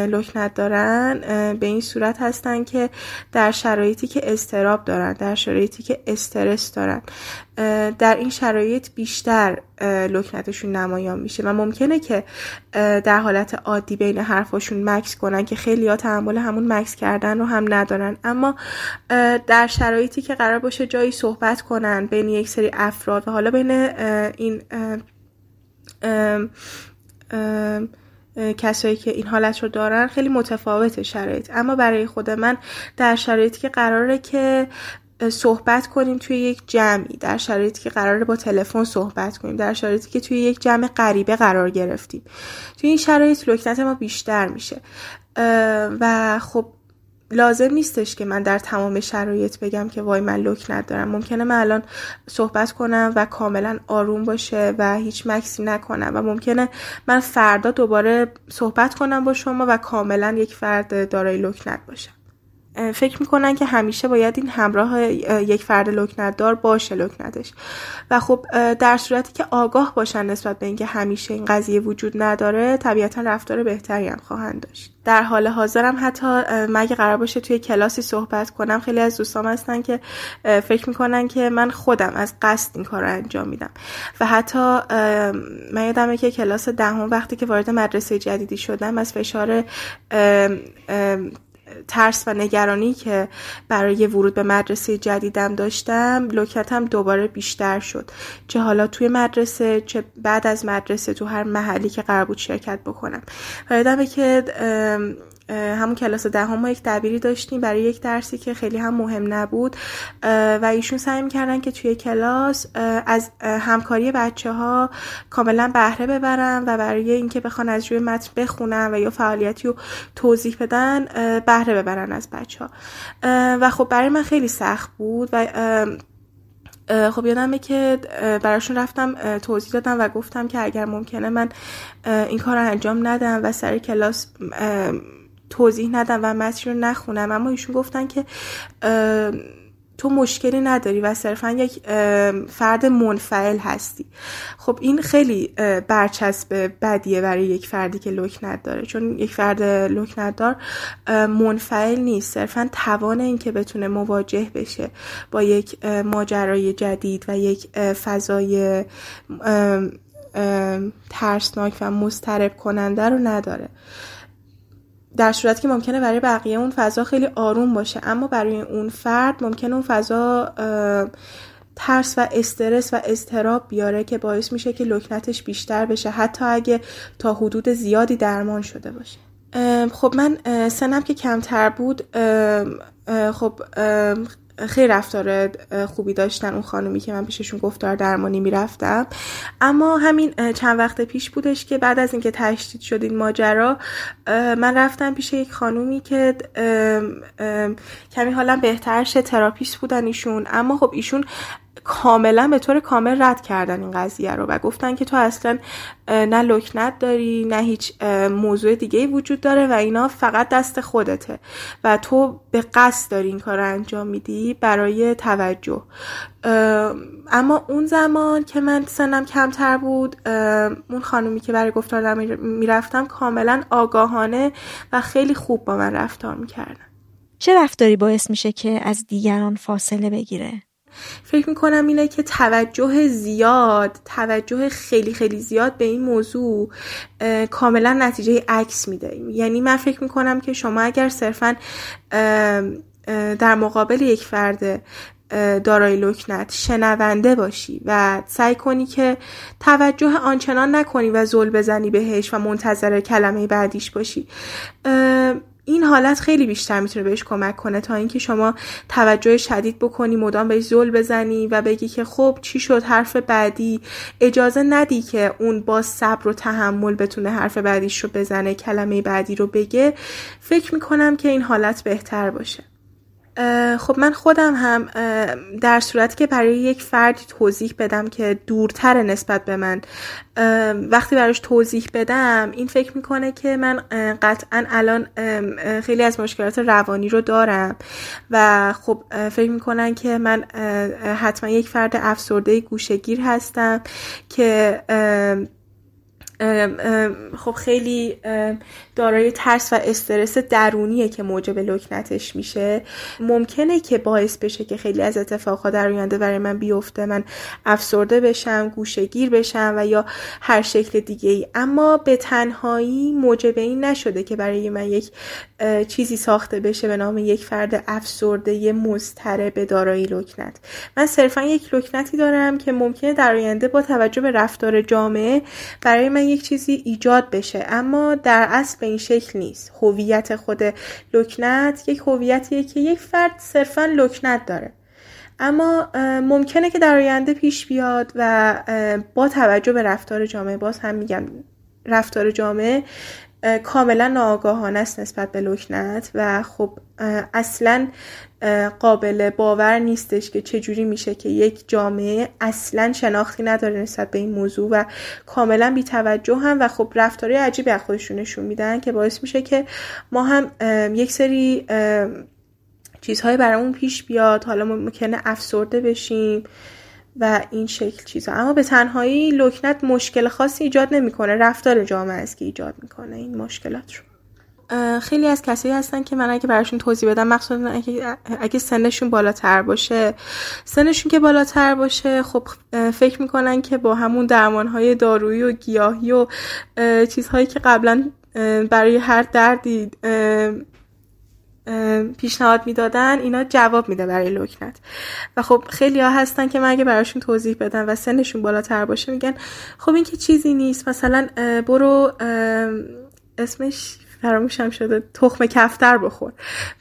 لکنت دارن به این صورت هستن که در شرایطی که استراب دارن در شرایطی که استرس دارن در این شرایط بیشتر لکنتشون نمایان میشه. و ممکنه که در حالت عادی بین حرفاشون مکس کنن که خیلی ها تحمل همون مکس کردن رو هم ندارن. اما در شرایطی که قرار باشه جایی صحبت کنن بین یک سری افراد و حالا بین این کسایی که این حالت رو دارن خیلی متفاوت شرایط. اما برای خود من در شرایطی که قراره که صحبت کنیم توی یک جمعی در شرایطی که قراره با تلفن صحبت کنیم در شرایطی که توی یک جمع غریبه قرار گرفتیم. توی این شرایط لکنت ما بیشتر میشه. و خب لازم نیستش که من در تمام شرایط بگم که وای من لکنت دارم ممکنه من الان صحبت کنم و کاملا آروم باشه و هیچ مکسی نکنم و ممکنه من فردا دوباره صحبت کنم با شما و کاملا یک فرد دارای لکنت باشم فکر می‌کنن که همیشه باید این همراه یک فرد لکنت دار باشه لکنتش. و خب در صورتی که آگاه باشن نسبت به اینکه همیشه این قضیه وجود نداره طبیعتا رفتار بهتری هم خواهند داشت. در حال حاضرم حتی مگه قرار باشه توی کلاسی صحبت کنم خیلی از دوستام هستن که فکر می‌کنن که من خودم از قصد این کار رو انجام میدم. و حتی من یادمه که کلاس دهم وقتی که وارد مدرسه جدیدی شدم از فشار ترس و نگرانی که برای ورود به مدرسه جدیدم داشتم لوکتم دوباره بیشتر شد. چه حالا توی مدرسه چه بعد از مدرسه تو هر محلی که قرار بود شرکت بکنم. و که همون کلاس دهم ما یک دبیری داشتیم برای یک درسی که خیلی هم مهم نبود. و ایشون سعی می‌کردن که توی کلاس از همکاری بچه ها کاملا بهره ببرن و برای اینکه بخوان از روی متن بخونن و یا فعالیتی رو توضیح بدن بهره ببرن از بچه ها و خب برای من خیلی سخت بود و خب یادمه که براشون رفتم توضیح دادم و گفتم که اگر ممکنه من این کار رو انجام ندم و سر کلاس توضیح ندم و متن رو نخونم. اما ایشون گفتن که تو مشکلی نداری و صرفا یک فرد منفعل هستی. خب این خیلی برچسب بدیه برای یک فردی که لکنت داره. چون یک فرد لکنت دار منفعل نیست. صرفا توان این که بتونه مواجه بشه با یک ماجرای جدید و یک فضای ترسناک و مسترب کننده رو نداره. در صورتی که ممکنه برای بقیه اون فضا خیلی آروم باشه. اما برای اون فرد ممکنه اون فضا ترس و استرس و اضطراب بیاره که باعث میشه که لکنتش بیشتر بشه حتی اگه تا حدود زیادی درمان شده باشه. خب من سنم که کمتر بود خب خیلی رفتار خوبی داشتن اون خانومی که من پیششون گفتار درمانی می‌رفتم. اما همین چند وقت پیش بودش که بعد از اینکه تشدید شد این ماجرا من رفتم پیش یک خانومی که کمی حالا بهتر شه تراپیست بودن ایشون. اما خب ایشون کاملا به طور کامل رد کردن این قضیه رو و گفتن که تو اصلا نه لکنت داری نه هیچ موضوع دیگه وجود داره و اینا فقط دست خودته و تو به قصد داری این کار رو انجام میدی برای توجه اما اون زمان که من سنم کمتر بود اون خانومی که برای گفتار می‌رفتم کاملا آگاهانه و خیلی خوب با من رفتار می‌کردن چه رفتاری باعث میشه که از دیگران فاصله بگیره؟ فکر می‌کنم اینه که توجه زیاد توجه خیلی خیلی زیاد به این موضوع کاملا نتیجه عکس میده. یعنی من فکر می‌کنم که شما اگر صرفا در مقابل یک فرد دارای لکنت شنونده باشی و سعی کنی که توجه آنچنان نکنی و زل بزنی بهش و منتظر کلمه بعدیش باشی این حالت خیلی بیشتر می‌تونه بهش کمک کنه تا اینکه شما توجه شدید بکنی مدام بهش زل بزنی و بگی که خب چی شد حرف بعدی. اجازه ندی که اون با صبر و تحمل بتونه حرف بعدیش رو بزنه کلمه بعدی رو بگه. فکر می‌کنم که این حالت بهتر باشه. خب من خودم هم در صورتی که برای یک فردی توضیح بدم که دورتر نسبت به من وقتی براش توضیح بدم این فکر می‌کنه که من قطعا الان خیلی از مشکلات روانی رو دارم و خب فکر می‌کنن که من حتما یک فرد افسرده گوشگیر هستم که خب خیلی دارای ترس و استرس درونیه که موجب لکنتش میشه. ممکنه که باعث بشه که خیلی از اتفاقها در آینده برای من بیفته. من افسرده بشم گوشگیر بشم و یا هر شکل دیگه ای. اما به تنهایی موجب این نشده که برای من یک چیزی ساخته بشه به نام یک فرد افسرده مضطرب دارای لکنت. من صرفا یک لکنتی دارم که ممکنه در آینده با توجه به رفتار جامعه برای من یک چیزی ایجاد بشه. اما در اصل به این شکل نیست. هویت خود لکنت یک هویتیه که یک فرد صرفا لکنت داره. اما ممکنه که در آینده پیش بیاد و با توجه به رفتار جامعه باز هم میگم رفتار جامعه کاملا ناآگاهانه است نسبت به لکنت و خب اصلا قابل باور نیستش که چجوری میشه که یک جامعه اصلا شناختی نداره نسبت به این موضوع و کاملا بیتوجه هم و خب رفتاری عجیبی از خودشون نشون میدن که باعث میشه که ما هم یک سری چیزهای برامون پیش بیاد. حالا ممکنه افسرده بشیم. و این شکل چیزا. اما به تنهایی لکنت مشکل خاصی ایجاد نمی‌کنه. رفتار جامعه است که ایجاد می‌کنه این مشکلات رو. خیلی از کسایی هستن که من اگه براشون توضیح بدم مخصوصا اگه, اگه سنشون بالاتر باشه. سنشون که بالاتر باشه خب فکر می‌کنن که با همون درمانهای دارویی و گیاهی و چیزهایی که قبلا برای هر دردی پیشنهاد می‌دادن اینا جواب میده برای لکنت. و خب خیلی ها هستن که من اگه براشون توضیح بدم و سنشون بالاتر باشه میگن خب این که چیزی نیست مثلا برو اسمش فراموشم شده تخم کفتر بخور.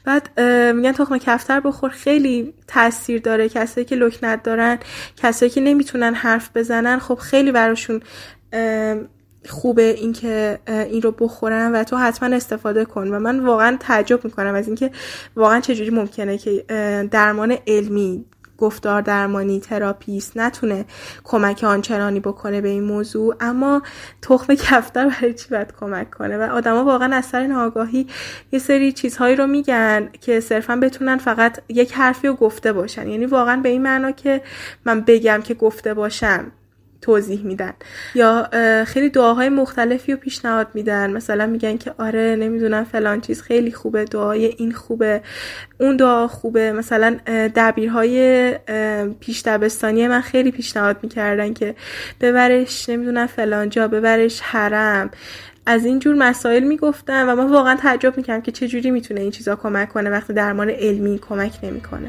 بعد میگن تخم کفتر بخور خیلی تاثیر داره. کسایی که لکنت دارن کسایی که نمی‌تونن حرف بزنن خب خیلی براشون خوبه اینکه این رو بخورن و تو حتما استفاده کن. و من واقعا تعجب می‌کنم از اینکه واقعا چجوری ممکنه که درمان علمی گفتار درمانی تراپیست نتونه کمک آنچنانی بکنه به این موضوع. اما تخم کفتر برای چی باید کمک کنه؟ و آدما واقعا از سر ناآگاهی یه سری چیزهایی رو میگن که صرفا بتونن فقط یک حرفی رو گفته باشن. یعنی واقعا به این معنا که من بگم که گفته باشم. توضیح میدن. یا خیلی دعاهای مختلفی رو پیشنهاد میدن. مثلا میگن که آره نمی‌دونم فلان چیز خیلی خوبه دعای این خوبه اون دعا خوبه. مثلا دبیرهای پیش دبستانی من خیلی پیشنهاد می‌کردن که ببرش نمی‌دونم فلان جا ببرش حرم. از این جور مسائل می‌گفتن و من واقعا تعجب می‌کردم که چجوری می‌تونه این چیزا کمک کنه وقتی درمان علمی کمک نمی‌کنه.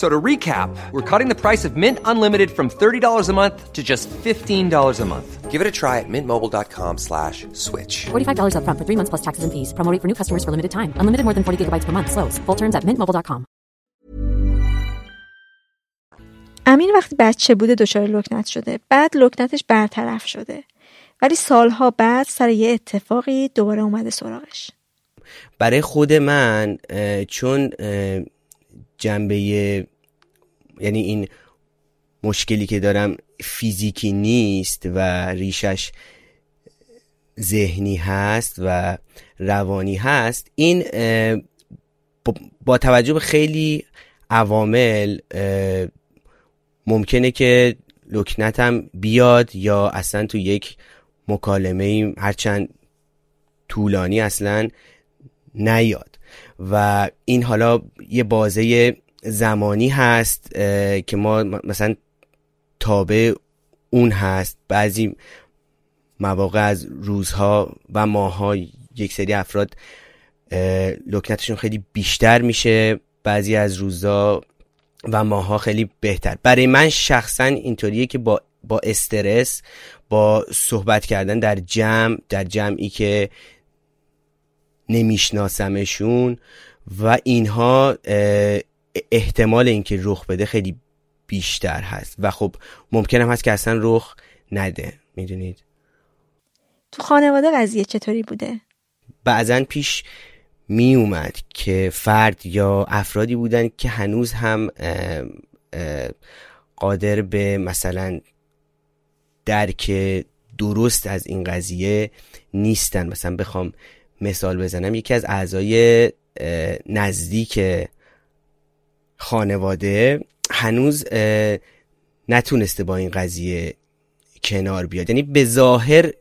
So to recap, we're cutting the price of Mint Unlimited from $30 a month to just $15 a month. Give it a try at mintmobile.com slash switch. $45 up front for three months plus taxes and fees. Promoting for new customers for limited time. Unlimited more than 40 gigabytes per month. Slows. Full terms at mintmobile.com. امین وقتی بچه بوده دچار لکنت شده. بعد لکنتش برطرف شده. ولی سالها بعد سر یه اتفاقی دوباره اومده سراغش. برای خود من چون جنبه یعنی این مشکلی که دارم فیزیکی نیست و ریشش ذهنی هست و روانی هست این با توجه به خیلی عوامل ممکنه که لکنتم بیاد یا اصلا تو یک مکالمه هرچند طولانی اصلا نیاد. و این حالا یه بازه زمانی هست که ما مثلا تابع اون هست. بعضی مواقع از روزها و ماها یک سری افراد لکنتشون خیلی بیشتر میشه بعضی از روزها و ماها خیلی بهتر. برای من شخصا اینطوریه که با با استرس با صحبت کردن در جمع در جمعی که نمیشناسمشون و اینها احتمال اینکه رخ بده خیلی بیشتر هست. و خب ممکن هم هست که اصلا رخ نده. می‌دونید؟ تو خانواده قضیه چطوری بوده؟ بعضا پیش می اومد که فرد یا افرادی بودن که هنوز هم قادر به مثلا درک درست از این قضیه نیستن. مثلا بخوام مثال بزنم. یکی از اعضای نزدیک خانواده هنوز نتونسته با این قضیه کنار بیاد. یعنی به ظاهر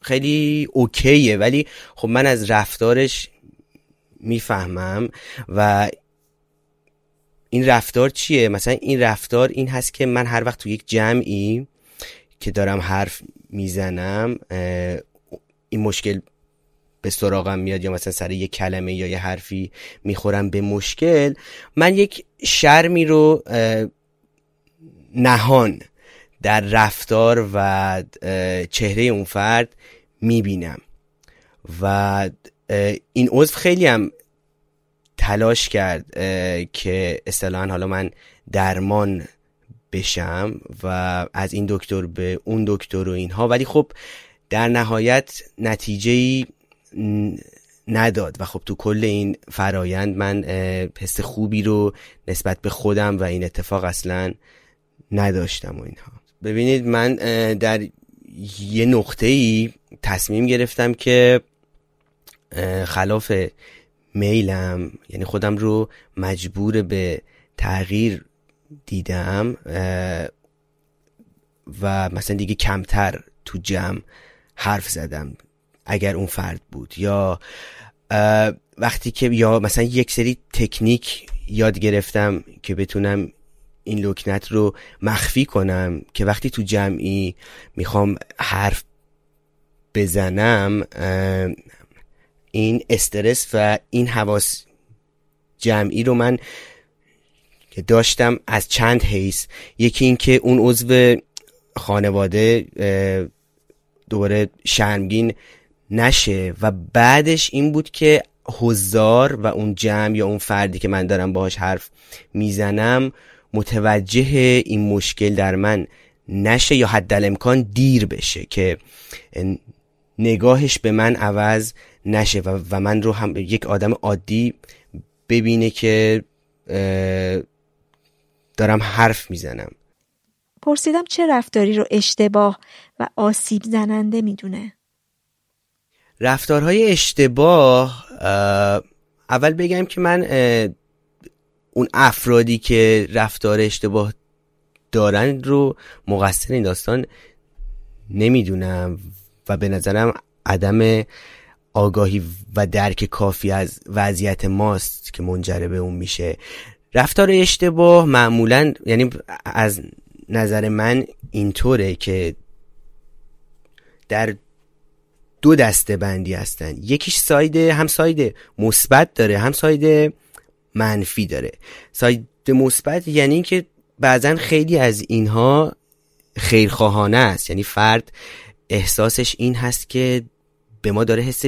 خیلی اوکیه ولی خب من از رفتارش می‌فهمم و این رفتار چیه؟ مثلا این رفتار این هست که من هر وقت تو یک جمعی که دارم حرف می‌زنم این مشکل به سراغم میاد یا مثلا سر یک کلمه یا یه حرفی می‌خورم به مشکل من یک شرمی رو نهان در رفتار و چهره اون فرد می‌بینم و این عضو خیلی هم تلاش کرد که اصطلاحا حالا من درمان بشم و از این دکتر به اون دکتر و اینها. ولی خب در نهایت نتیجه نداد. و خب تو کل این فرایند من حس خوبی رو نسبت به خودم و این اتفاق اصلا نداشتم و اینها. ببینید من در یه نقطه ای تصمیم گرفتم که خلاف میلم یعنی خودم رو مجبور به تغییر دیدم و مثلا دیگه کمتر تو جمع حرف زدم اگر اون فرد بود یا وقتی که یا مثلا یک سری تکنیک یاد گرفتم که بتونم این لکنت رو مخفی کنم که وقتی تو جمعی می‌خوام حرف بزنم این استرس و این حواس جمعی رو من داشتم از چند حیث. یکی اینکه اون عضو خانواده دوباره شرمگین نشه. و بعدش این بود که حضار و اون جمع یا اون فردی که من دارم باهاش حرف می‌زنم متوجه این مشکل در من نشه یا حد امکان دیر بشه که نگاهش به من عوض نشه و, و من رو هم یک آدم عادی ببینه که دارم حرف می‌زنم. پرسیدم چه رفتاری رو اشتباه و آسیب زننده می‌دونه؟ رفتارهای اشتباه اول بگم که من اون افرادی که رفتار اشتباه دارن رو مقصر این داستان نمی‌دونم و به نظرم عدم آگاهی و درک کافی از وضعیت ماست که منجر به اون میشه. رفتار اشتباه معمولا یعنی از نظر من اینطوره که در دو دسته بندی هستن. یکیش side هم ساید مثبت داره هم side منفی داره. side مثبت یعنی که بعضا خیلی از اینها خیرخواهانه است. یعنی فرد احساسش این هست که به ما داره حس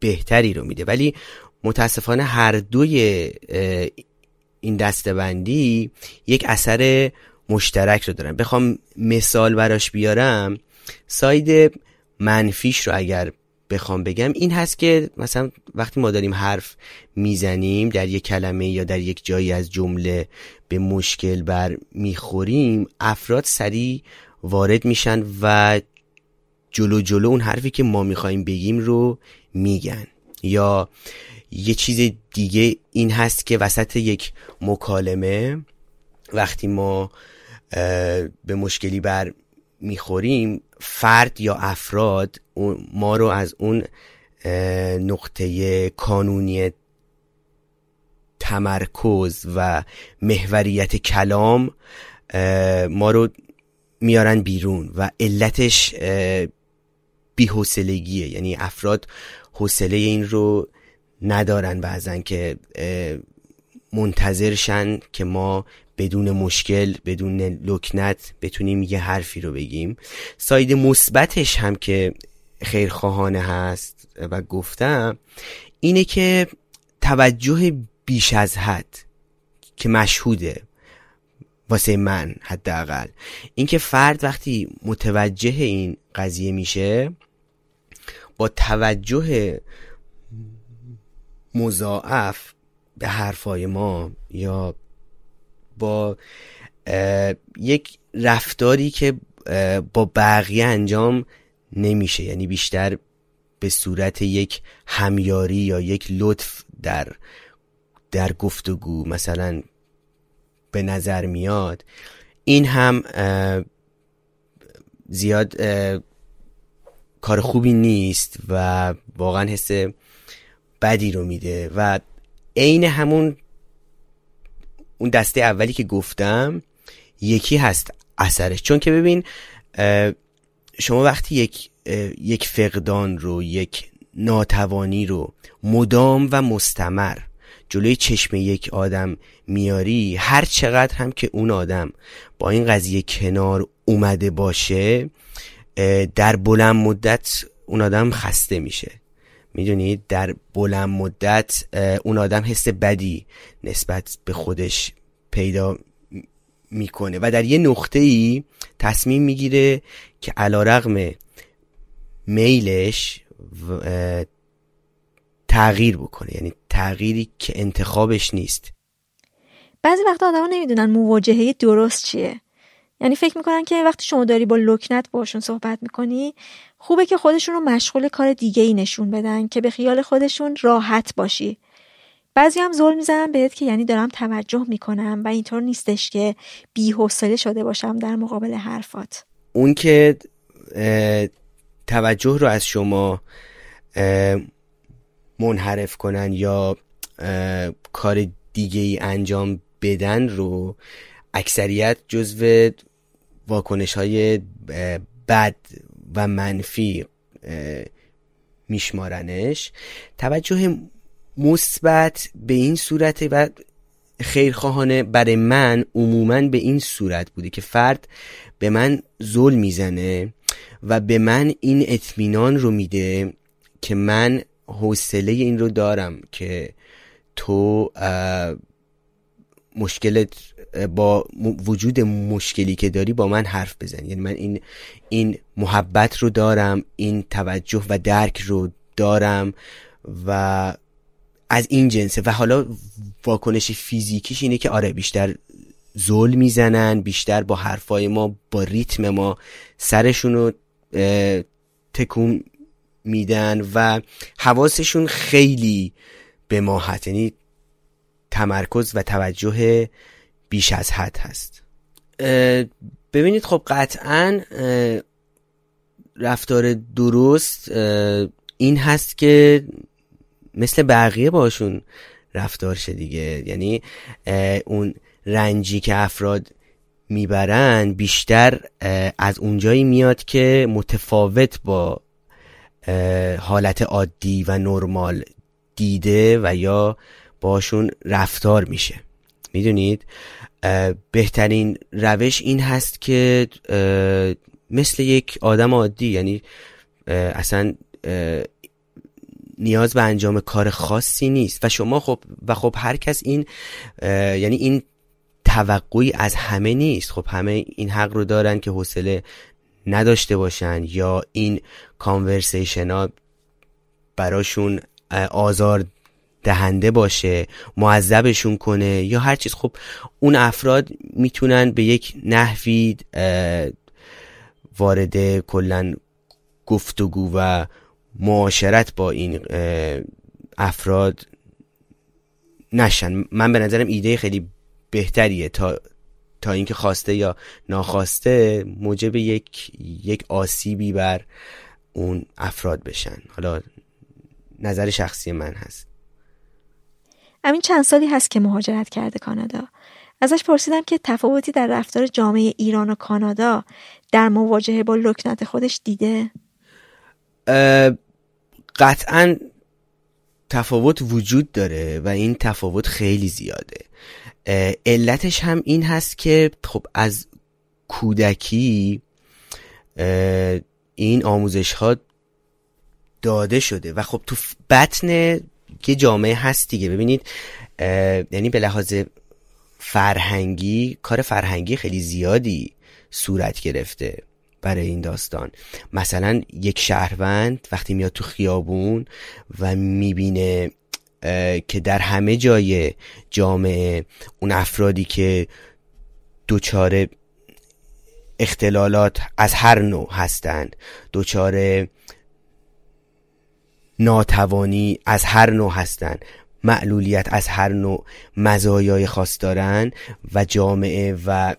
بهتری رو میده. ولی متاسفانه هر دوی این دسته بندی یک اثر مشترک رو دارن بخوام مثال براش بیارم ساید منفیش رو اگر بخوام بگم این هست که مثلا وقتی ما داریم حرف می‌زنیم در یک کلمه یا در یک جایی از جمله به مشکل بر می‌خوریم افراد سریع وارد میشن و جلو جلو اون حرفی که ما می‌خوایم بگیم رو میگن. یا یه چیز دیگه این هست که وسط یک مکالمه وقتی ما به مشکلی بر می‌خوریم فرد یا افراد ما رو از اون نقطه کانونی تمرکز و محوریت کلام ما رو میارن بیرون و علتش بیحسلگیه یعنی افراد حوصله این رو ندارن بعضن که منتظرشن که ما بدون مشکل بدون لکنت بتونیم یه حرفی رو بگیم. ساید مثبتش هم که خیرخواهانه هست و گفتم اینه که توجه بیش از حد که مشهوده واسه من حداقل. اینکه فرد وقتی متوجه این قضیه میشه با توجه مضاعف به حرفای ما یا با یک رفتاری که با بقیه انجام نمیشه. یعنی بیشتر به صورت یک همیاری یا یک لطف در در گفتگو مثلا به نظر میاد. این هم زیاد کار خوبی نیست و واقعا حس بدی رو میده. و عین همون اون دسته اولی که گفتم یکی هست اثرش. چون که ببین شما وقتی یک یک فقدان رو یک ناتوانی رو مدام و مستمر جلوی چشم یک آدم میاری هر چقدر هم که اون آدم با این قضیه کنار اومده باشه در بلند مدت اون آدم خسته میشه. می‌دونید در بلند مدت اون آدم حس بدی نسبت به خودش پیدا می‌کنه و در یه نقطه ای تصمیم می‌گیره که علا رغم میلش تغییر بکنه یعنی تغییری که انتخابش نیست. بعضی وقتا آدم نمی‌دونن مواجهه درست چیه. یعنی فکر می‌کنن که وقتی شما داری با لکنت باشون صحبت می‌کنی خوبه که خودشون رو مشغول کار دیگه ای نشون بدن که به خیال خودشون راحت باشی. بعضی هم ظلم می‌زنن بهت که یعنی دارم توجه می‌کنم و اینطور نیستش که بی حوصله شده باشم در مقابل حرفات. اون که توجه رو از شما منحرف کنن یا کار دیگه ای انجام بدن رو اکثریت جزو واکنش های بد و منفی میشمارنش. توجه مثبت به این صورت و خیرخواهانه برای من عموما به این صورت بوده که فرد به من زل می‌زنه و به من این اطمینان رو میده که من حوصله این رو دارم که تو مشکلت با وجود مشکلی که داری با من حرف بزن. یعنی من این این محبت رو دارم این توجه و درک رو دارم و از این جنسه. و حالا واکنش فیزیکیش اینه که آره بیشتر زل می‌زنن بیشتر با حرفای ما با ریتم ما سرشون رو تکون میدن و حواسشون خیلی به ما هست. یعنی تمرکز و توجه بیش از حد هست. ببینید خب قطعا رفتار درست این هست که مثل بقیه باشون رفتار شه دیگه. یعنی اون رنجی که افراد می‌برن بیشتر از اونجایی میاد که متفاوت با حالت عادی و نرمال دیده و یا باشون رفتار میشه. می‌دونید؟ بهترین روش این هست که مثل یک آدم عادی یعنی اصلا نیاز به انجام کار خاصی نیست. و شما خب و خب هر کس این یعنی این توقعی از همه نیست. خب همه این حق رو دارن که حوصله نداشته باشن یا این کانورسیشن ها براشون آزار دهنده باشه معذبشون کنه یا هر چیز. خب اون افراد می‌تونن به یک نحوی وارد کلا گفتگو و معاشرت با این افراد نشن. من به نظرم ایده خیلی بهتریه تا تا اینکه خواسته یا ناخواسته موجب یک یک آسیبی بر اون افراد بشن. حالا نظر شخصی من هست. همین چند سالی هست که مهاجرت کرده کانادا. ازش پرسیدم که تفاوتی در رفتار جامعه ایران و کانادا در مواجهه با لکنت خودش دیده؟ قطعا تفاوت وجود داره و این تفاوت خیلی زیاده. علتش هم این هست که خب از کودکی این آموزش ها داده شده و خب تو بطن یه جامعه هست دیگه. ببینید یعنی به لحاظ فرهنگی کار فرهنگی خیلی زیادی صورت گرفته برای این داستان. مثلا یک شهروند وقتی میاد تو خیابون و می‌بینه که در همه جای جامعه اون افرادی که دوچار اختلالات از هر نوع هستند دوچار ناتوانی از هر نوع هستند. معلولیت از هر نوع مزایای خاص دارن و جامعه و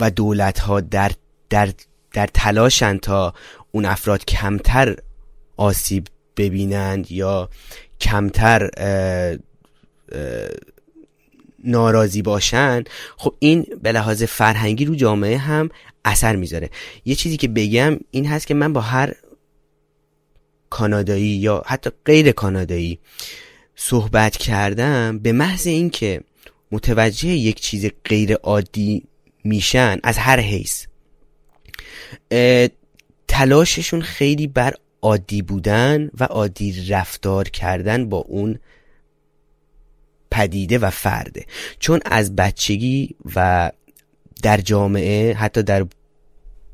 و دولت ها در در در تلاشن تا اون افراد کمتر آسیب ببینند یا کمتر ناراضی باشن خب این به لحاظ فرهنگی رو جامعه هم اثر می‌ذاره. یه چیزی که بگم این هست که من با هر کانادایی یا حتی غیر کانادایی صحبت کردم به محض اینکه متوجه یک چیز غیر عادی میشن از هر حیث تلاششون خیلی بر عادی بودن و عادی رفتار کردن با اون پدیده و فرده. چون از بچگی و در جامعه حتی در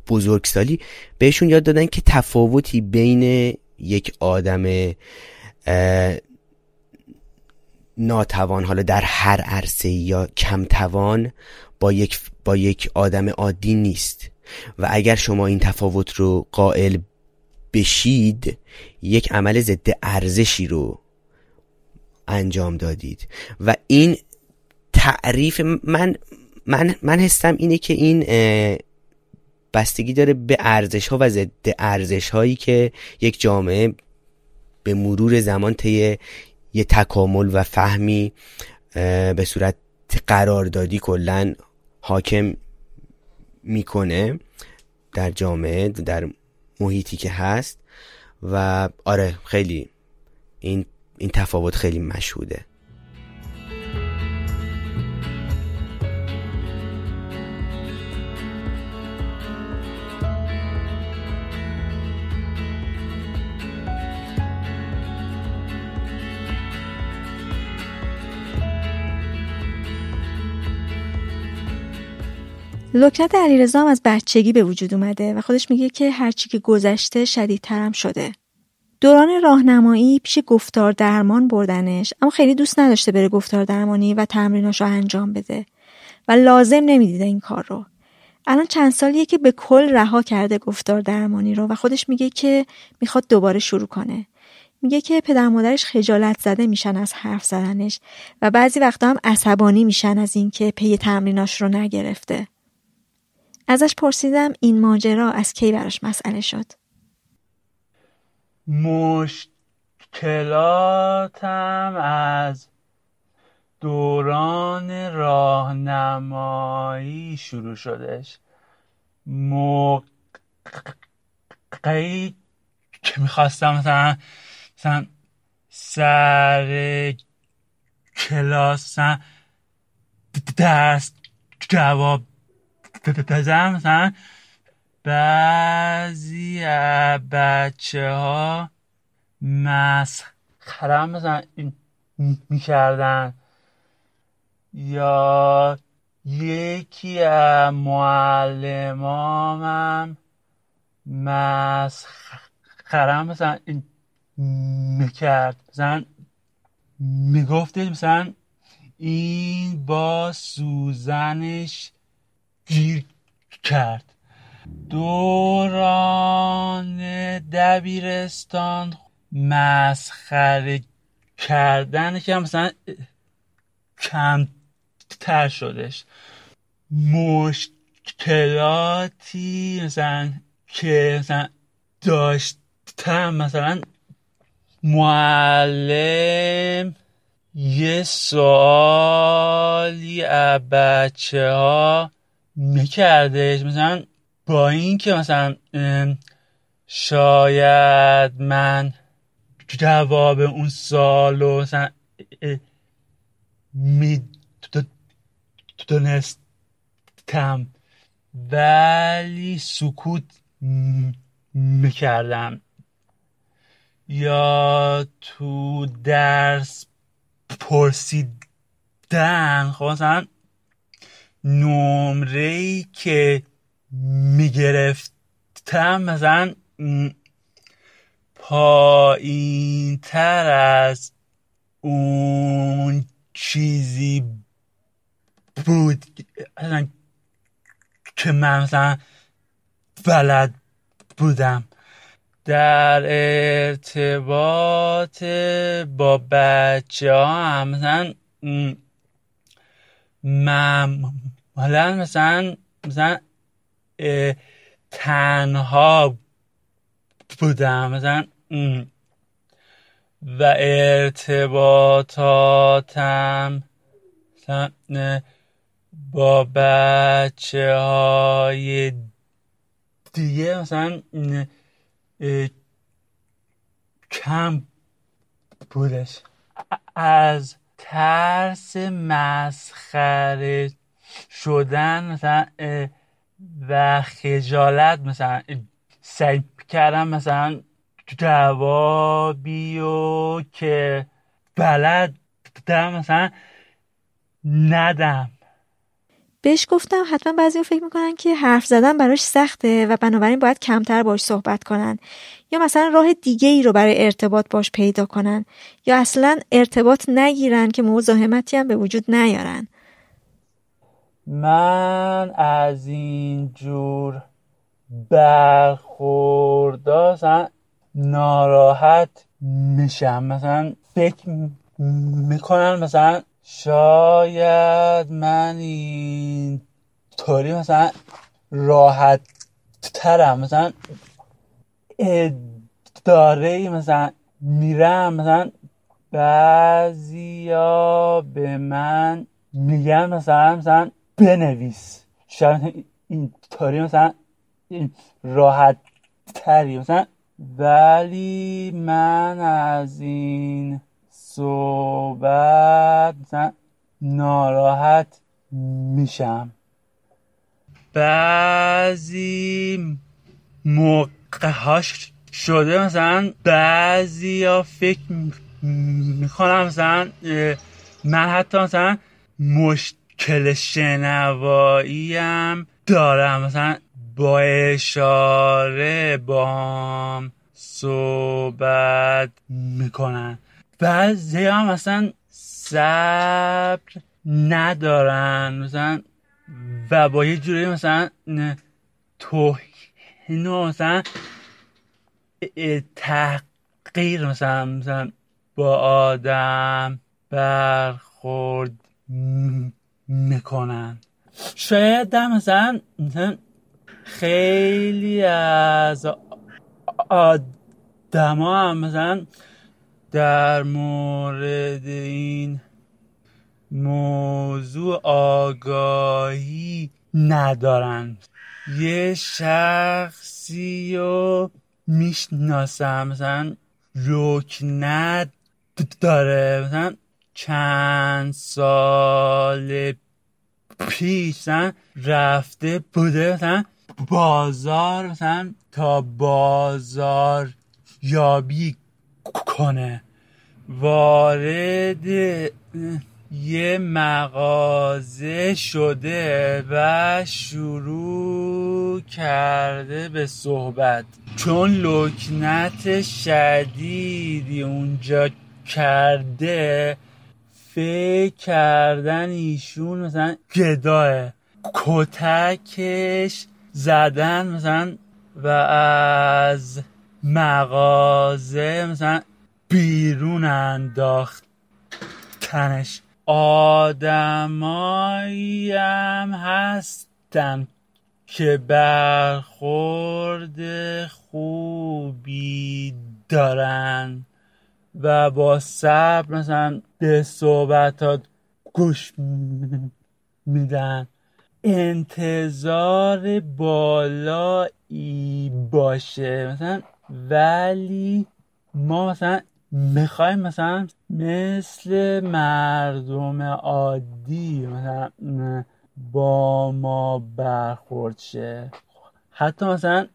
بزرگسالی بهشون یاد دادن که تفاوتی بین یک آدم ناتوان حالا در هر عرصه یا کمتوان با یک با یک آدم عادی نیست. و اگر شما این تفاوت رو قائل بشید یک عمل ضد ارزشی رو انجام دادید. و این تعریف من من من حسم اینه که این بستگی داره به ارزش ها و ضد ارزش هایی که یک جامعه به مرور زمان طی یه تکامل و فهمی به صورت قراردادی کلا حاکم می‌کنه در جامعه در محیطی که هست و آره خیلی این این تفاوت خیلی مشهوده. لکنت علیرضا هم از بچگی به وجود اومده و خودش میگه که هرچی که گذشته شدیدترم شده. دوران راهنمایی پیش گفتار درمان بردنش اما خیلی دوست نداشته بره گفتار درمانی و تمریناش رو انجام بده و لازم نمی‌دیده این کار رو. الان چند سالیه که به کل رها کرده گفتار درمانی رو و خودش میگه که می‌خواد دوباره شروع کنه. میگه که پدر مادرش خجالت زده میشن از حرف زدنش و بعضی وقتا هم عصبانی میشن از اینکه پی تمریناش رو نگرفته. ازش پرسیدم این ماجرا از کی براش مسئله شد؟ مشکلاتم از دوران راهنمایی شروع شدش. موقعی که می‌خواستم مثلا مثلا سر کلاس درس جواب مثلا بعضی بچه ها مسخره مثلا می‌کردن. یا یکی از معلمامم مسخره مثلا می‌کرد. مثلا میگفتش مثلا این با سوزنش گیر کرد. دوران دبیرستان مسخره کردن که مثلا کمتر شدش. مشکلاتی مثلا که مثلا داشتم مثلا معلم یه سوالی از بچه ها میکردش. مثلا با اینکه مثلا شاید من جواب اون سال و مثلا می‌دونستم ولی سکوت می‌کردم. یا تو درس پرسیدن دن خب مثلا نمره که می‌گرفتم مثلا پایین تر از اون چیزی بود که من مثلا بلد بودم. در ارتباط با بچه ها مثلا معمولا مثلا مثلا تنها بودم مثلا و ارتباطاتم مثلا با بچه های دیگه مثلا کم بودش. از ترس مسخره شدن مثلا و خجالت مثلا سعی کردم مثلا جوابی و که بلد مثلا ندم. بهش گفتم حتما بعضی فکر می‌کنن که حرف زدن براش سخته و بنابراین باید کمتر باش صحبت کنن. یا مثلا راه دیگه ای رو برای ارتباط باش پیدا کنن. یا اصلا ارتباط نگیرن که مزاحمتی هم به وجود نیارن. من از این جور برخوردا ناراحت میشم. مثلا فکر می‌کنن مثلا شاید من این طوری مثلا راحت ترم مثلا اداره مثلا میرم. مثلا بعضیا به من میگن مثلا مثلا بنویس. شاید این طوری مثلا راحت تری. مثلا ولی من از این صحبت مثلا ناراحت میشم. بعضی موقع هاش شده مثلا بعضی ها فکر می‌کنم مثلا من حتی مثلا مشکل شنوایی هم دارم مثلا با اشاره با صحبت می‌کنن. بعضی هم مثلا صبر ندارن مثلا و با یه جوری مثلا توهین مثلا تحقیر مثلا مثلا با آدم برخورد می‌کنن. شاید در مثلا خیلی از آدما هم مثلا در مورد این موضوع آگاهی ندارن. یه شخصی رو می‌شناسم مثلا رکنت داره مثلا چند سال پیش رفته بوده مثلا بازار مثلا تا بازار یابی کنه. وارد یه مغازه شده و شروع کرده به صحبت. چون لکنت شدیدی اونجا کرده فکر کردن ایشون مثلا گداه کتکش زدن مثلا و از مغازه مثلا بیرون انداخت. تنش آدمایی هم هستن که برخورد خوبی دارن. و با صبر مثلا به صحبتات گوش میدن. انتظار بالایی باشه. مثلا ولی ما مثلا می‌خوایم مثلا مثل مردم عادی مثلا با ما برخورد شه. حتی مثلا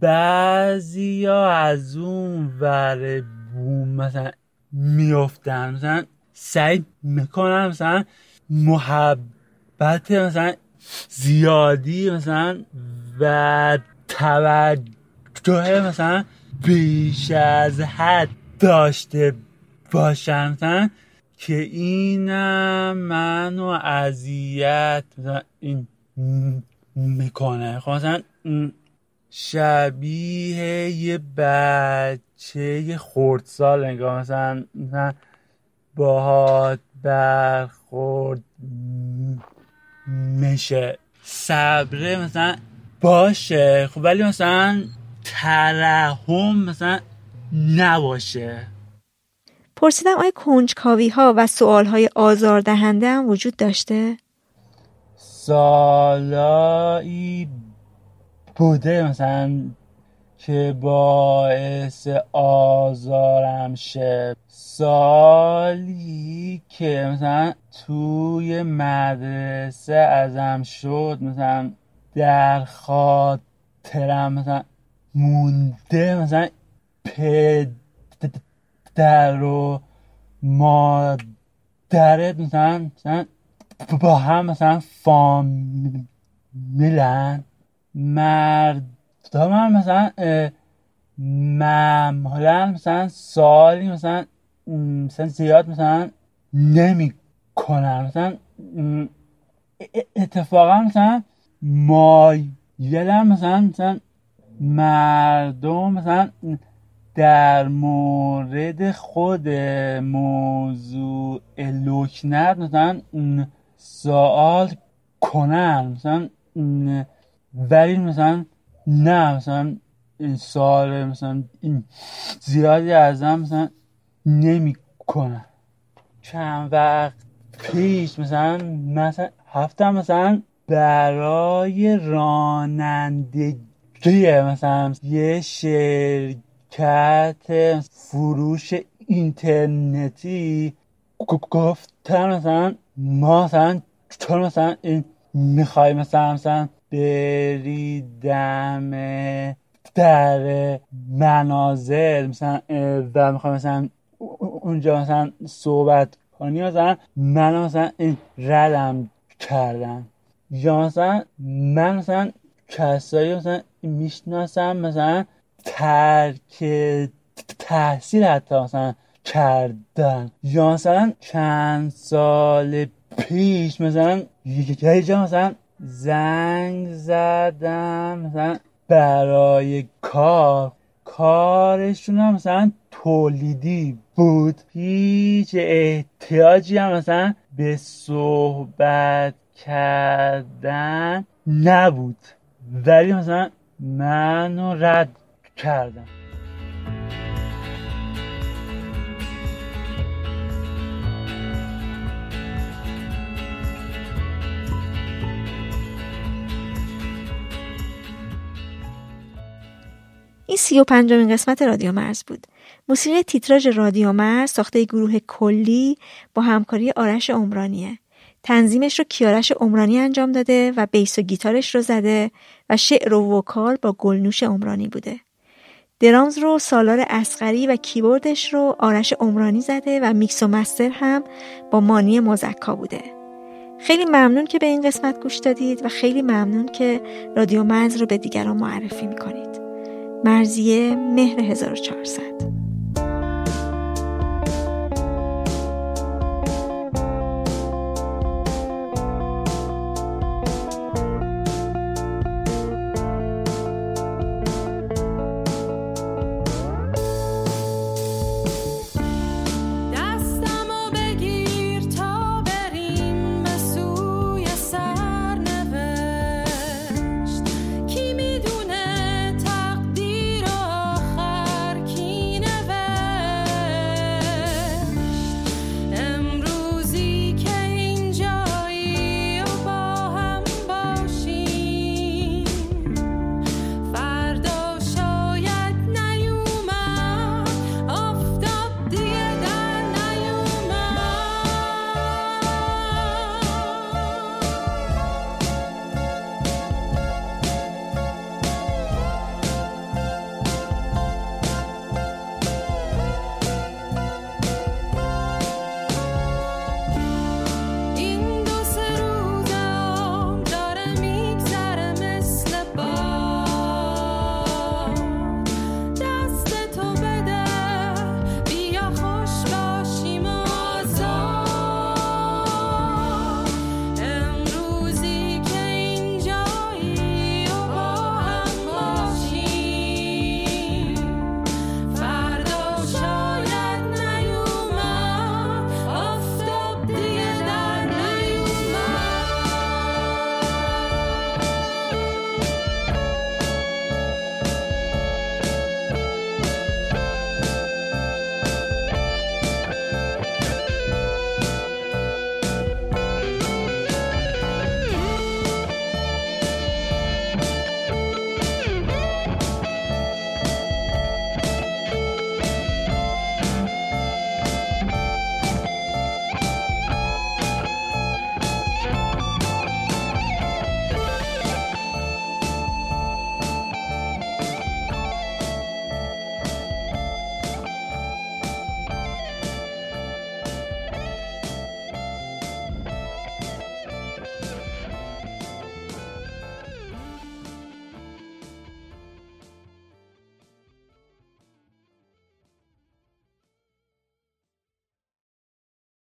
بعضی ها از اون ور بوم مثلا میفتن مثلا سعی می‌کنم مثلا محبت مثلا زیادی مثلا و توجه مثلا بیش از حد داشته باشم مثلا که اینم منو اذیت این می‌کنه. خب مثلا شبیه یه بچه یه خردسال نگاه مثلا مثلا باهات برخورد میشه. صبره مثلا باشه. خب ولی مثلا ترحم مثلا نباشه. پرسیدم آیا کنجکاوی ها و سوال های آزاردهنده هم وجود داشته؟ سالایی بوده مثلا که باعث آزارم شه سالی که مثلا توی مدرسه ازم شد مثلا در خاطرم مثلا مونده مثلا پدر و مادرت مثلا مثلا با هم مثلا فامیلن. مرد هم مثلا معمولا مثلا سالی مثلا مثلا زیاد مثلا نمی کنن مثلا اتفاقا مثلا مایلم مثلا مثلا مردم مثلا در مورد خود موضوع لکنت مثلا سوال کنن. مثلا ولی مثلا نه مثلا این سال مثلا این زیادی ازم مثلا نمی کنن چند وقت پیش مثلا مثلا هفته مثلا برای رانندگی مثلا یه شرکت فروش اینترنتی گفتن مثلا ما مثلا چون مثلا این می‌خوای مثلا مثلا بری دم در منازل. مثلا و می‌خوای مثلا اونجا مثلا صحبت کنی مثلا من مثلا این ردم کردن یا مثلا من مثلا کسایی مثلا می‌شناسم مثلا ترک تحصیل حتی مثلا کردن. یا مثلا چند سال پیش مثلا یه جا مثلا زنگ زدم مثلا برای کار. کارشون هم مثلا تولیدی بود. هیچ احتیاجی هم مثلا به صحبت کردن نبود. ولی مثلا منو رد کردم این سی و پنجمین قسمت رادیو مرز بود. موسیقی تیتراژ رادیو مرز ساخته گروه کلی با همکاری آرش عمرانیه. تنظیمش رو کیارش عمرانی انجام داده و بیس و گیتارش رو زده و شعر و vocal با گلنوش عمرانی بوده. drums رو سالار اصغری و کیبوردش رو آرش عمرانی زده و میکس و master هم با مانی مزکا بوده. خیلی ممنون که به این قسمت گوش دادید و خیلی ممنون که رادیو مرز رو به دیگران معرفی می‌کنید. مرزیه مهر 1400